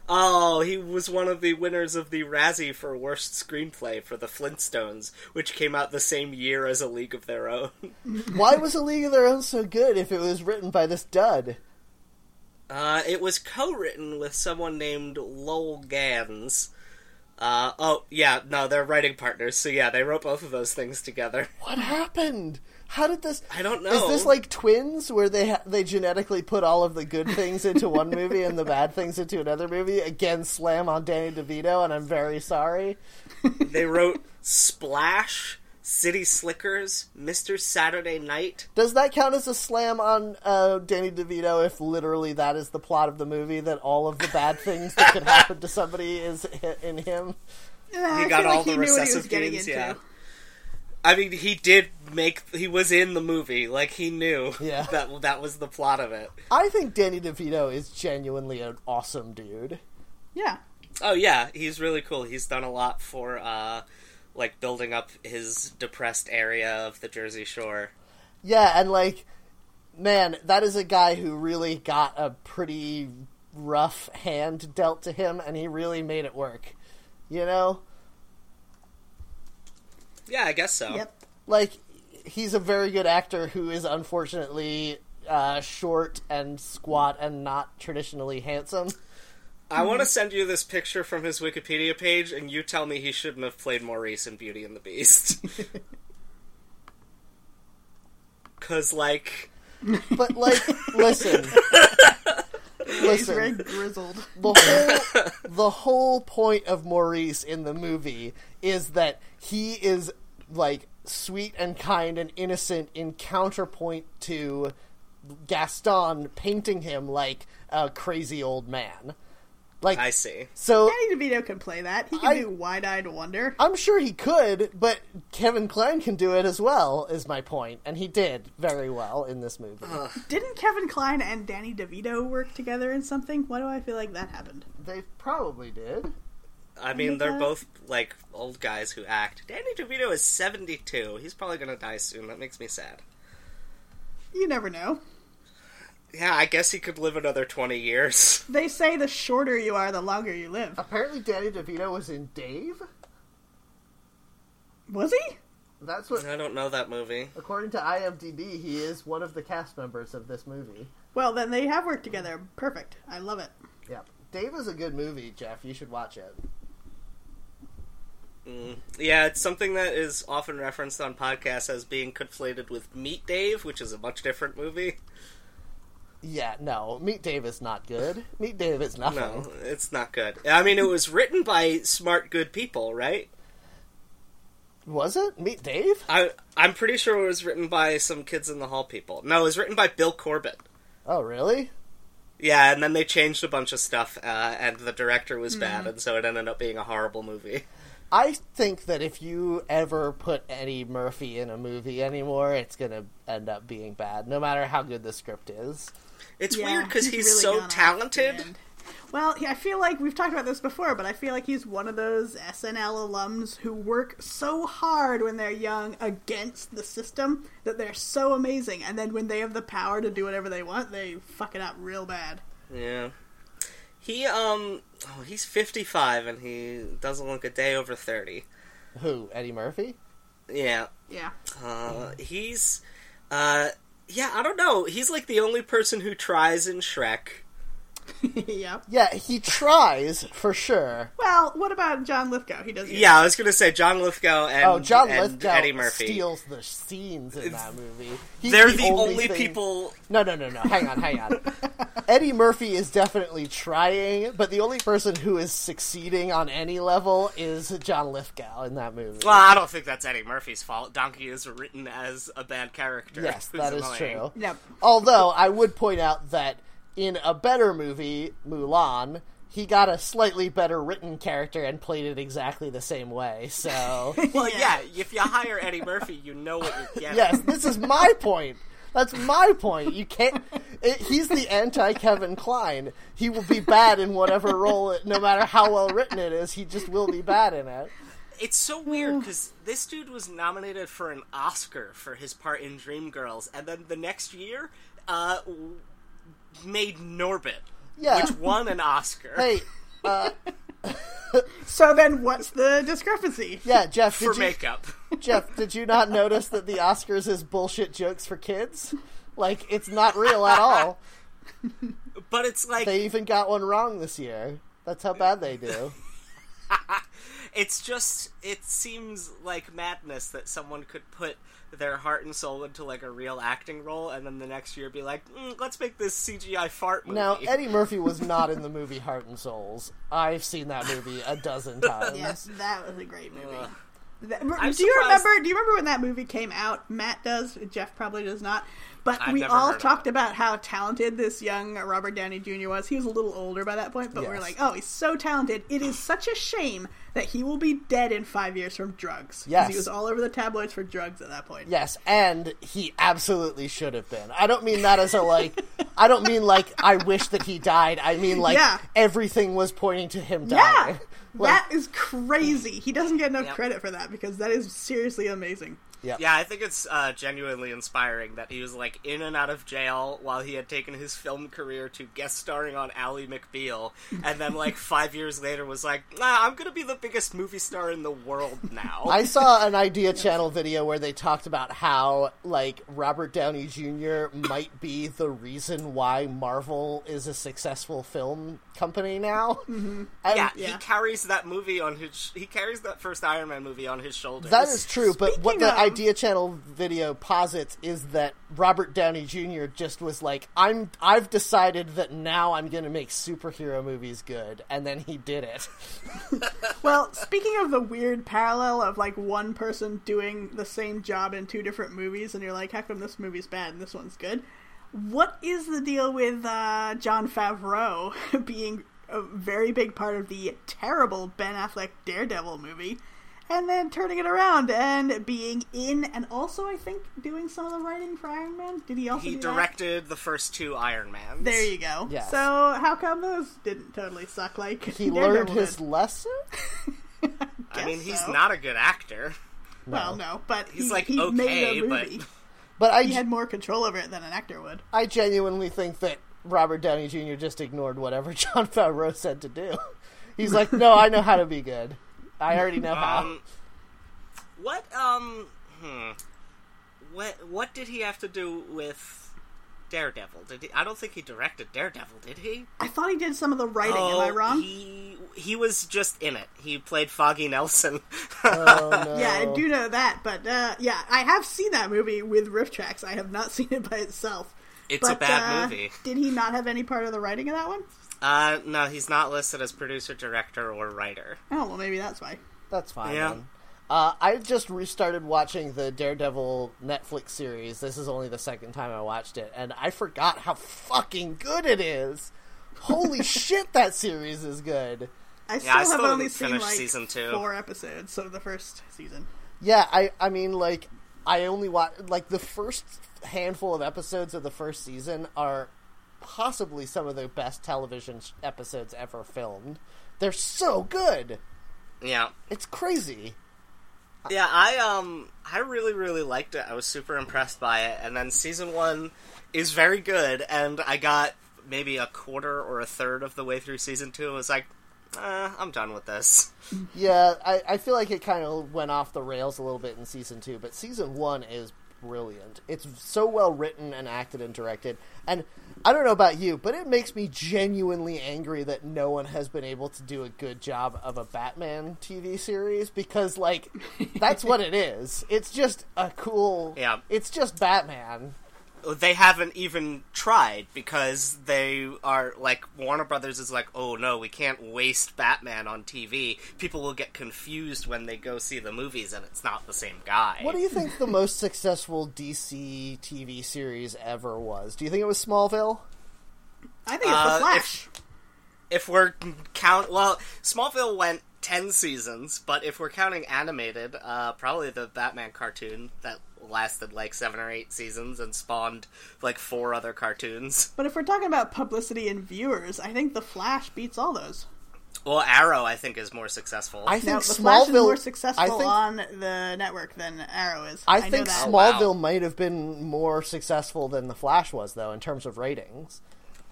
Oh, he was one of the winners of the Razzie for Worst Screenplay for The Flintstones, which came out the same year as A League of Their Own. Why was A League of Their Own so good if it was written by this dud? Uh, it was co-written with someone named Lowell Ganz. Uh, oh, yeah, no, they're writing partners, so yeah, they wrote both of those things together. What happened? How did this? I don't know. Is this like twins, where they ha- they genetically put all of the good things into one movie and the bad things into another movie? Again, slam on Danny DeVito, and I'm very sorry. They wrote Splash, City Slickers, Mr. Saturday Night. Does that count as a slam on uh, Danny DeVito if literally that is the plot of the movie that all of the bad things that could happen to somebody is in him? Yeah, He I got feel all like the he knew what he was recessive genes, into. yeah. I mean, he did make. He was in the movie, like he knew. Yeah. that that was the plot of it. I think Danny DeVito is genuinely an awesome dude. Yeah. Oh yeah, he's really cool. He's done a lot for uh, like building up his depressed area of the Jersey Shore. Yeah, and like, man, that is a guy who really got a pretty rough hand dealt to him, and he really made it work. You know, Yeah, I guess so. Yep. like he's a very good actor who is unfortunately uh, short and squat and not traditionally handsome. I want to mm-hmm. send you this picture from his Wikipedia page, and you tell me he shouldn't have played Maurice in Beauty and the Beast. Cause like, But like, listen, He's very listen. grizzled. the whole the whole point of Maurice in the movie is that he is like sweet and kind and innocent in counterpoint to Gaston painting him like a crazy old man. Like I see. so Danny DeVito can play that. He can I- do wide-eyed wonder. I'm sure he could, but Kevin Kline can do it as well, is my point, and he did very well in this movie. Didn't Kevin Kline and Danny DeVito work together in something? Why do I feel like that happened? They probably did. I mean, they're both like old guys who act. Danny DeVito is seventy-two. He's probably gonna die soon. That makes me sad. You never know. Yeah, I guess he could live another twenty years. They say the shorter you are, the longer you live. Apparently, Danny DeVito was in Dave. Was he? That's what I don't know that movie. According to IMDb, he is one of the cast members of this movie. Well, then they have worked together. Perfect. I love it. Yeah, Dave is a good movie, Jeff. You should watch it. Mm. Yeah, it's something that is often referenced on podcasts as being conflated with Meet Dave, which is a much different movie. Yeah, no. Meet Dave is not good. Meet Dave is nothing. No, it's not good. I mean, it was written by smart, good people, right? Was it? Meet Dave? I I'm pretty sure it was written by some kids in the hall people. No, it was written by Bill Corbett. Oh, really? Yeah, and then they changed a bunch of stuff, uh, and the director was bad, and so it ended up being a horrible movie. I think that if you ever put Eddie Murphy in a movie anymore, it's going to end up being bad, no matter how good the script is. It's Yeah, weird because he's, really so gone off the talented. Well, yeah, I feel like we've talked about this before, but I feel like he's one of those SNL alums who work so hard when they're young against the system that they're so amazing, and then when they have the power to do whatever they want, they fuck it up real bad. Yeah. He um oh, he's 55 and he doesn't look a day over 30. Who? Eddie Murphy? Yeah. Yeah. Uh he's uh yeah, I don't know. He's like the only person who tries in Shrek. yeah. Yeah, he tries for sure. Well, what about John Lithgow? He doesn't. Yeah, I was gonna say John Lithgow and, oh, John and Lithgow Eddie Murphy. steals the scenes in that movie. He's They're the, only, thing- people. No, no, no, no. Hang on, hang on. Eddie Murphy is definitely trying, but the only person who is succeeding on any level is John Lithgow in that movie. Well, I don't think that's Eddie Murphy's fault. Donkey is written as a bad character. yes, that is annoying. true. Yep. Although I would point out that in a better movie, Mulan, he got a slightly better written character and played it exactly the same way. So Well, Yeah. yeah. if you hire Eddie Murphy, you know what you're getting. yes, this is my point. That's my point. You can't. It, he's the anti Kevin Kline. He will be bad in whatever role, it, no matter how well written it is. He just will be bad in it. It's so weird because this dude was nominated for an Oscar for his part in Dreamgirls, and then the next year, uh, made Norbit, Yeah. which won an Oscar Hey, uh, So then, what's the discrepancy? yeah, Jeff. for you, makeup. Jeff, did you not notice that the Oscars is bullshit jokes for kids? Like it's not real at all. But it's like They even got one wrong this year. That's how bad they do. it's just it seems like madness that someone could put their heart and soul into like a real acting role, and then the next year be like, mm, let's make this CGI fart movie. Now, Eddie Murphy was not in the movie Heart and Souls. I've seen that movie a dozen times. Yes, that was a great movie. That- do you remember? Do you remember when that movie came out? Matt does. Jeff probably does not. But I've we all talked about how talented this young Robert Downey Jr. was. He was a little older by that point, but we we're like, oh, he's so talented. It is such a shame that he will be dead in five years from drugs. Yes. he was all over the tabloids for drugs at that point. Yes, and he absolutely should have been. I don't mean that as a like. I don't mean like I wish that he died. I mean like Yeah. everything was pointing to him Yeah, dying. Like, that is crazy. He doesn't get enough Yep. credit for that because that is seriously amazing. Yeah. Yeah, I think it's uh, genuinely inspiring that he was like in and out of jail while he had taken his film career to guest starring on Ally McBeal, and then like five years later was like, nah, I'm gonna be the biggest movie star in the world now. I saw an Idea Channel video where they talked about how like Robert Downey Jr. might be the reason why Marvel is a successful film company now. Mm-hmm. yeah, yeah. he carries that movie on his. He carries that first Iron Man movie on his shoulders. That is true, but what Speaking the of- Idea Channel video posits is that Robert Downey Jr. just was like, "I'm, I've decided that now I'm going to make superhero movies good," and then he did it. Well, speaking of the weird parallel of like one person doing the same job in two different movies, and you're like, how come this movie's bad and this one's good? What is the deal with uh, Jon Favreau being a very big part of the terrible Ben Affleck Daredevil movie, and then turning it around and being in, and also I think doing some of the writing for Iron Man? Did he also he do that? directed the first two Iron Mans. There you go. Yes. So how come those didn't totally suck like He Daredevil learned his did? lesson. I mean, he's so. not a good actor. Well, no, but He's he, like, he okay, made a but- movie. But I, He had more control over it than an actor would. I genuinely think that Robert Downey Jr. just ignored whatever Jon Favreau said to do. He's like, "No, I know how to be good. I already know how." Um, what um, hmm, what what did he have to do with Daredevil? Did he? I don't think he directed Daredevil, did he? I thought he did some of the writing. Am I wrong? Oh, He he was just in it. He played Foggy Nelson. Oh, no. Yeah, I do know that, but uh, yeah, I have seen that movie with RiffTrax. I have not seen it by itself. It's a bad uh, movie. Did he not have any part of the writing of that one? Uh, no, he's not listed as producer, director, or writer. Oh well, maybe that's why. That's fine. Yeah. Then. Uh, I just restarted watching the Daredevil Netflix series. This is only the second time I watched it, and I forgot how fucking good it is. Holy shit, that series is good. I still I have still only haven't seen finished like season two. four episodes of the first season. Yeah, I I mean like I only watch like the first handful of episodes of the first season are possibly some of the best television sh- episodes ever filmed. They're so good. Yeah. It's crazy. Yeah, I um I really really liked it. I was super impressed by it. And then season 1 is very good and I got maybe a quarter or a third of the way through season 2 and was like, uh, I'm done with this. Yeah, I, I feel like it kind of went off the rails a little bit in season two, but season one is brilliant. It's so well written and acted and directed. And I don't know about you, but it makes me genuinely angry that no one has been able to do a good job of a Batman TV series because, like, that's what it is. It's just a cool. Yeah. It's just Batman. They haven't even tried because they are like Warner Brothers is like, oh no, we can't waste Batman on TV. People will get confused when they go see the movies, and it's not the same guy. What do you think the most successful DC TV series ever was? Do you think it was Smallville? I think it's Uh, the Flash. if we're count, well, Smallville went ten seasons, but if we're counting animated, uh, probably the Batman cartoon that lasted like seven or eight seasons and spawned like four other cartoons. But if we're talking about publicity and viewers, I think the Flash beats all those. Well, Arrow, I think, is more successful. I Now, think the Flash is Smallville. more successful I think, on the network than Arrow is. I know think that. Smallville wow. might have been more successful than the Flash was, though, in terms of ratings.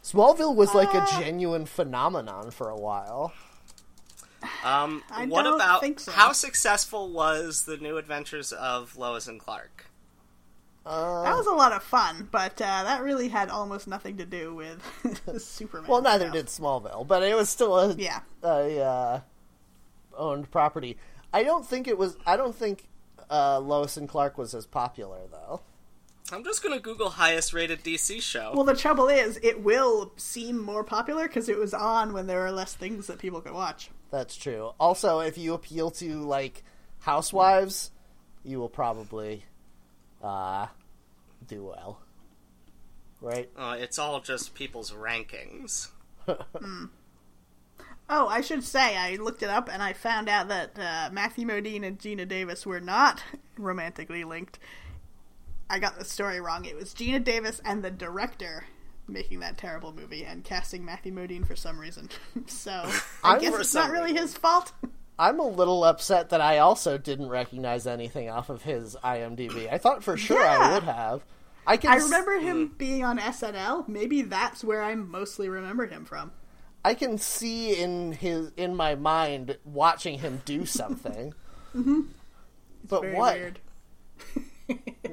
Smallville was like a Uh, genuine phenomenon for a while. Um, I what don't about think so. how successful was the New Adventures of Lois and Clark? Uh, That was a lot of fun, but uh, that really had almost nothing to do with Superman. well, neither so. did Smallville, but it was still a, Yeah. a uh, owned property. I don't think it was. I don't think uh, Lois and Clark was as popular, though. I'm just gonna Google highest rated DC show. Well, the trouble is, it will seem more popular because it was on when there were less things that people could watch. That's true. Also, if you appeal to like housewives, you will probably uh, do well. Right? Uh, it's all just people's rankings. Oh, I should say, I looked it up and I found out that uh, Matthew Modine and Geena Davis were not romantically linked. I got the story wrong. It was Geena Davis and the director making that terrible movie and casting Matthew Modine for some reason. so I I'm- guess it's not really reason. his fault. I'm a little upset that I also didn't recognize anything off of his IMDb. I thought for sure I would have. I can I s- remember him mm. being on SNL. Maybe that's where I mostly remember him from. I can see in his in my mind watching him do something. Mm-hmm. But Very what? weird.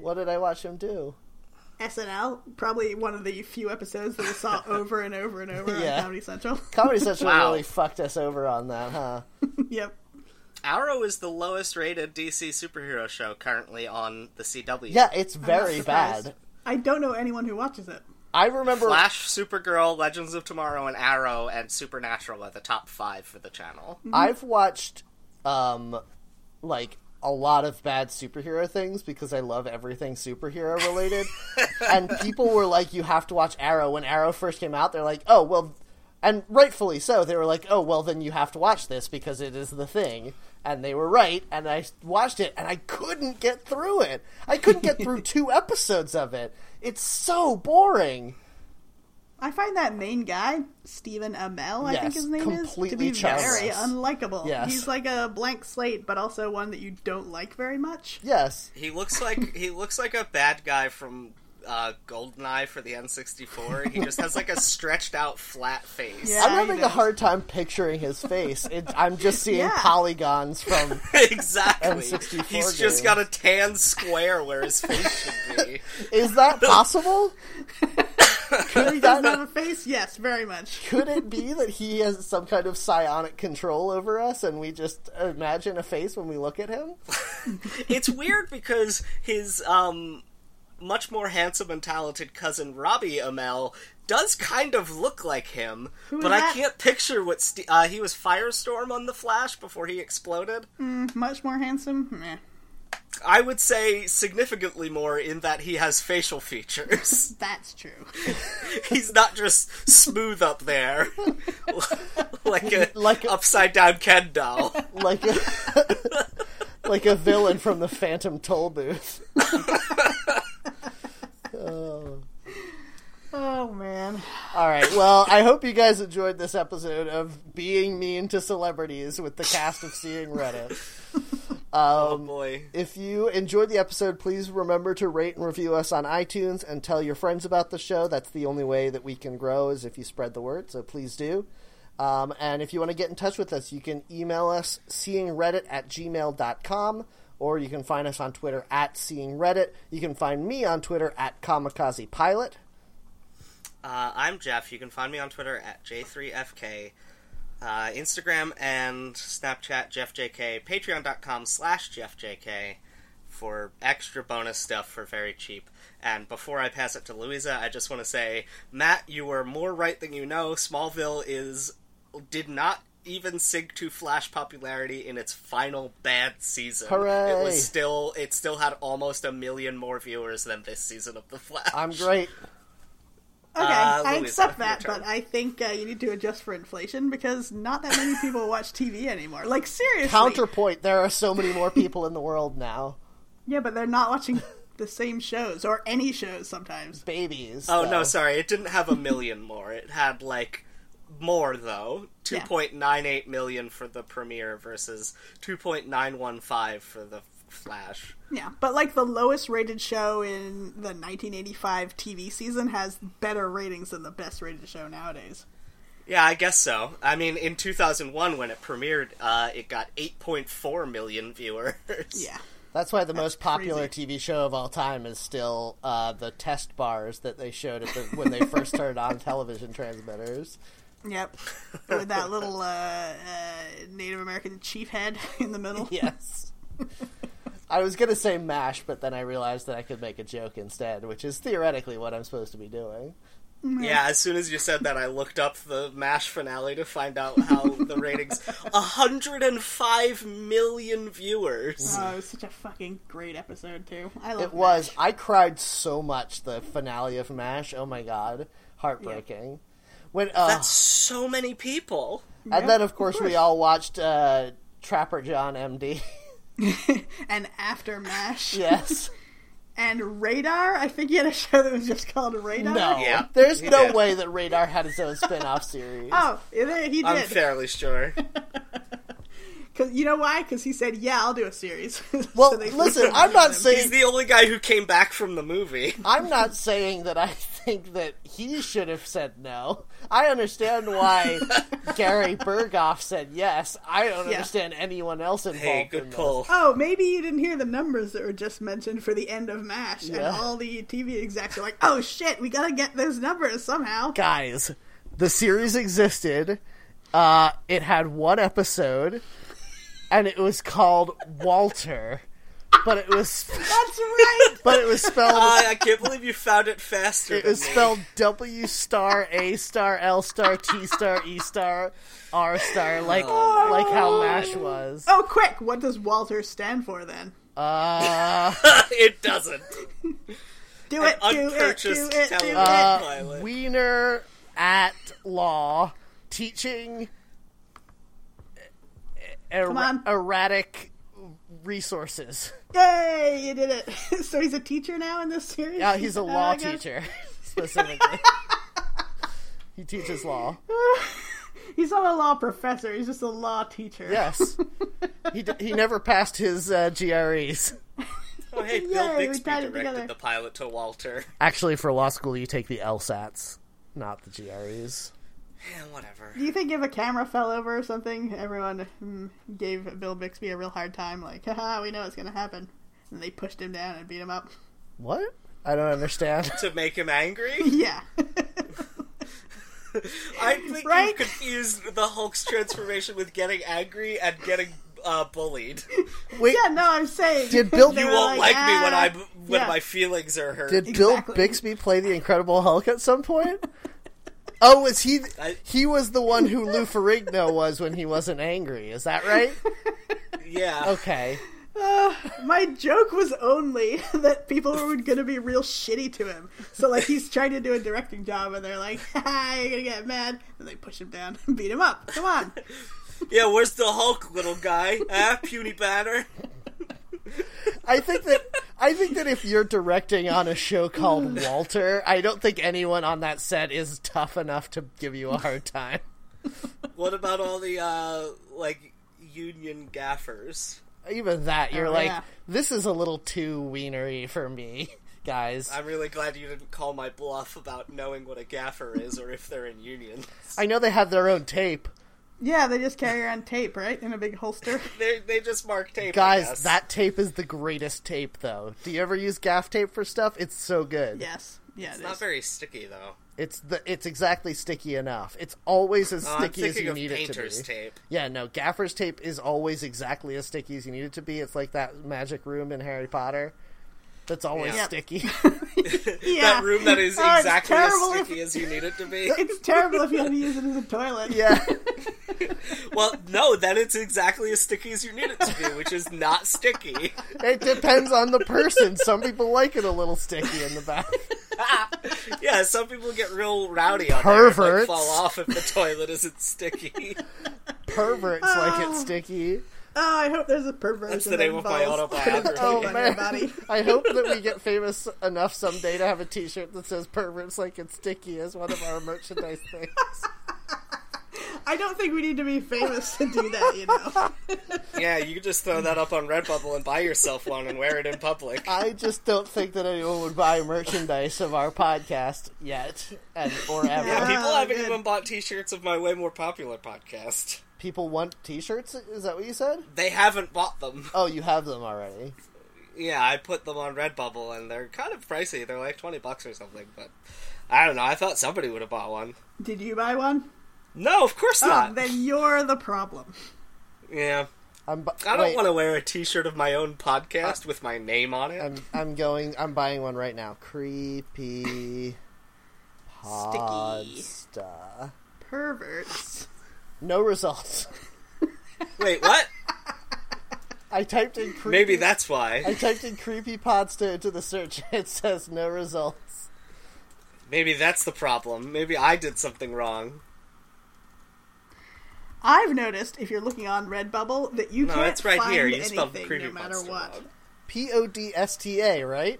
What did I watch him do? SNL, probably one of the few episodes that we saw over and over and over Yeah. on Comedy Central. Comedy Central Wow. really fucked us over on that, huh? yep. Arrow is the lowest rated DC superhero show currently on the CW. Yeah, it's very bad. I don't know anyone who watches it. I remember Flash, Supergirl, Legends of Tomorrow, and Arrow and Supernatural are the top five for the channel. I've watched um like a lot of bad superhero things because I love everything superhero related. and people were like you have to watch Arrow when Arrow first came out. They're like, "Oh, well and rightfully so. They were like, "Oh, well then you have to watch this because it is the thing." And they were right, and I watched it and I couldn't get through it. I couldn't get through two episodes of it. It's so boring. I find that main guy, Stephen Amell, I think his name is, to completely be very unlikable. Yes. He's like a blank slate, but also one that you don't like very much. Yes. He looks like he looks like a bad guy from uh, Goldeneye for the N64. He just has like a stretched out flat face. Yeah. I'm he having a hard time picturing his face. It, I'm just seeing Yeah. polygons from. exactly. N64 He's just got a tan square where his face should be. Is that possible? He doesn't have a face? Yes, very much. Could it be that he has some kind of psionic control over us, and we just imagine a face when we look at him? It's weird because his um much more handsome and talented cousin Robbie Amell does kind of look like him, Who is but I that? can't picture what Ste uh, he was Firestorm on the Flash before he exploded. Much more handsome? Meh. I would say significantly more in that he has facial features. That's true. He's not just smooth up there like a Like a- upside down Ken doll. Like a, like a villain from the Phantom Tollbooth. Oh, man. All right. Well, I hope you guys enjoyed this episode of being mean to celebrities with the cast of Seeing Reddit. Oh Um, boy. if you enjoyed the episode, please remember to rate and review us on iTunes and tell your friends about the show. That's the only way that we can grow is if you spread the word. So please do. Um, and if you want to get in touch with us, you can email us seeingreddit at gmail.com or you can find us on Twitter at seeingreddit. You can find me on Twitter at kamikaze pilot. Uh, I'm Jeff. You can find me on Twitter at J3FK. Uh, Instagram and Snapchat, JeffJK. Patreon.com slash JeffJK for extra bonus stuff for very cheap. And before I pass it to Louisa, I just want to say, Matt, you were more right than you know. Smallville is did not even sink to Flash popularity in its final bad season. Hooray. It was still it still had almost a million more viewers than this season of The Flash. I'm great. Okay, Uh, I accept that, but I think uh, you need to adjust for inflation because not that many people watch TV anymore. Like seriously, Counterpoint, there are so many more people in the world now. Yeah, but they're not watching the same shows or any shows sometimes. Babies. Oh no, sorry, it didn't have a million more. It had like more though. Two Yeah. point nine eight million for the premiere versus two point nine one five for the Flash. Yeah, but like the lowest rated show in the 1985 TV season has better ratings than the best rated show nowadays. Yeah, I guess so. I mean, in two thousand one when it premiered, uh, it got eight point four million viewers. Yeah. That's why the most popular crazy. TV show of all time is still uh, the test bars that they showed at the, when they first turned on television transmitters. Yep. With that little uh, uh, Native American chief head in the middle. Yes. I was gonna say Mash, but then I realized that I could make a joke instead, which is theoretically what I'm supposed to be doing. Yeah, as soon as you said that, I looked up the MASH finale to find out how the ratings. 105 million viewers. Oh, it was such a fucking great episode too. I love It It was. I cried so much the finale of Mash. Oh my god, heartbreaking. When uh, That's so many people. and Yep, then of course, we course. all watched uh, Trapper John MD. and after Mash. yes. And Radar. I think he had a show that was just called Radar. No. Yeah, There's he no did. way that Radar had his own spin-off series. Oh, he did. I'm fairly sure. Cause you know why? Because he said, "Yeah, I'll do a series." Well, So listen, I'm not him. saying- He's the only guy who came back from the movie. I'm not saying that I think that he should have said no. I understand why Gary Burghoff said yes. I don't Yeah. understand anyone else involved Hey, in good this. pull. Oh, maybe you didn't hear the numbers that were just mentioned for the end of Mash, and all the TV execs are like, "Oh shit, we gotta get those numbers somehow." Guys, the series existed. Uh, it had one episode, and it was called Walter. But it was, That's right. but it was spelled. I can't believe you found it faster. It than was me. spelled W star A star L star T star E star R star like like how Mash was. oh, quick! What does Walter stand for then? Uh, it doesn't. Do it, do it, do Unpurchased it, do it. uh, Pilot. Wiener at law teaching er- Come on. erratic resources. Yay! You did it. so he's a teacher now in this series. Yeah, he's a Oh, law I guess. teacher specifically. he teaches law. He's not a law professor. He's just a law teacher. Yes. He, d- he never passed his uh, GREs. Oh, hey, Bill Yay, we Bixby tied directed together. the pilot to Walter. Actually, for law school, you take the LSATs, not the GREs. Yeah, whatever. Do you think if a camera fell over or something, everyone mm, gave Bill Bixby a real hard time? Like, haha, we know it's gonna happen. And they pushed him down and beat him up. What? I don't understand. To make him angry? yeah. I think Right? you confused the Hulk's transformation with getting angry and getting uh, bullied. Wait, yeah, no, I'm saying. Did Bill- they You won't like, me when "Ah." I when Yeah. my feelings are hurt. did Exactly. Bill Bixby play the Incredible Hulk at some point? Oh, was he? I- He was the one who Lou Ferrigno was when he wasn't angry. Is that right? yeah. Okay. Uh, my joke was only that people were gonna be real shitty to him. So, like, he's trying to do a directing job, and they're like, haha, you're gonna get mad. And they push him down and beat him up. Come on. Yeah, where's the Hulk, little guy? Ah, puny banner. I think that I think that if you're directing on a show called Walter, I don't think anyone on that set is tough enough to give you a hard time. What about all the uh like union gaffers? Even that, you're Oh, like, yeah. this is a little too wienery for me, guys. I'm really glad you didn't call my bluff about knowing what a gaffer is or if they're in union. I know they have their own tape. Yeah, they just carry around tape, right, in a big holster. They they just mark tape. I Guys, guess. that tape is the greatest tape, though. Do you ever use gaff tape for stuff? It's so good. yes, yeah, it's it not is. very sticky though. It's the it's exactly sticky enough. It's always as Oh, I'm sticky as you of need it to be. painter's tape. Yeah, no, gaffer's tape is always exactly as sticky as you need it to be. It's like that magic room in Harry Potter. That's always Yeah. sticky. yeah. That room that is Oh, exactly as terrible if- sticky as you need it to be. It's terrible if you have to use it as a toilet. yeah. well, no, then it's exactly as sticky as you need it to be, which is not sticky. It depends on the person. Some people like it a little sticky in the back. yeah, some people get real rowdy on Perverts. there, like, fall off if the toilet isn't sticky. Perverts like it sticky. Oh, I hope there's a perversion. That's the name of my involved. autobiography. Oh man. I hope that we get famous enough someday to have a T-shirt that says "perverts like it's sticky" as one of our merchandise things. I don't think we need to be famous to do that, you know. yeah, you could just throw that up on Redbubble and buy yourself one and wear it in public. I just don't think that anyone would buy merchandise of our podcast yet, and or ever. Yeah, people Ah, haven't good. even bought T-shirts of my way more popular podcast. People want T-shirts. Is that what you said? They haven't bought them. Oh, you have them already. Yeah, I put them on Redbubble, and they're kind of pricey. They're like twenty bucks or something. But I don't know. I thought somebody would have bought one. Did you buy one? No, of course Oh, not. then you're the problem. Yeah, I'm. Bu- I don't wait, want to wear a T-shirt of my own podcast with my name on it. I'm. I'm going. I'm buying one right now. Creepy. Podsta. Perverts. No results. Wait, what? I typed in creepy. Maybe that's why. I typed in creepy podsta into the search. It says no results. Maybe that's the problem. Maybe I did something wrong. I've noticed if you're looking on Redbubble that you No, can't it's right find here. You spelled anything creepy no matter what. P O D S T A, right?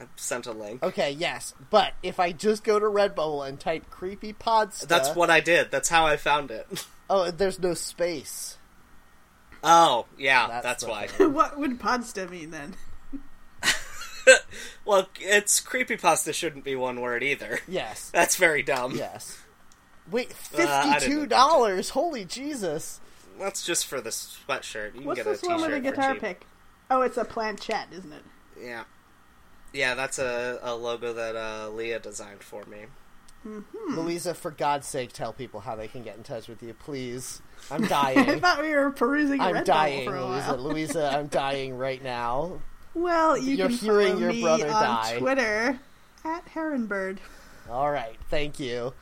I sent a link. Okay, yes. But if I just go to Redbubble and type creepy podsta, That's what I did. That's how I found it. Oh, there's no space. Oh, yeah, That's that's, why. what would Podsta mean then? well, it's creepypasta shouldn't be one word either. Yes. That's very dumb. Yes. Wait, Uh, I didn't fifty-two dollars! Holy Jesus! That's just for the sweatshirt. You can What's get a this one with a t-shirt for guitar pick? Oh, it's a planchette, isn't it? Yeah. Yeah, that's a, a logo that uh, Leah designed for me. Hmm. Louisa, for God's sake, tell people how they can get in touch with you, please. I'm dying. I thought we were perusing I'm Redbubble dying, for a Louisa. while. Louisa, I'm dying right now. Well, you You're can hearing follow your me brother on die. Twitter at Heronbird. All right, thank you.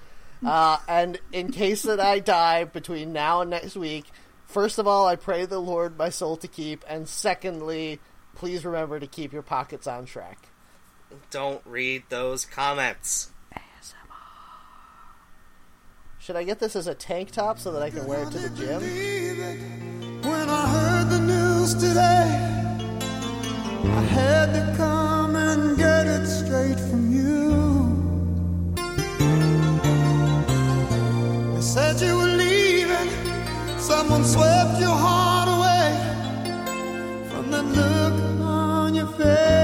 Uh, and in case that I die between now and next week, first of all, I pray the Lord my soul to keep, and secondly, please remember to keep your pockets on track. Don't read those comments. Should I get this as a tank top so that I can wear it to the gym? When I heard the news today, I had to come and get it straight from you. They said you were leaving, someone swept your heart away. From that look on your face,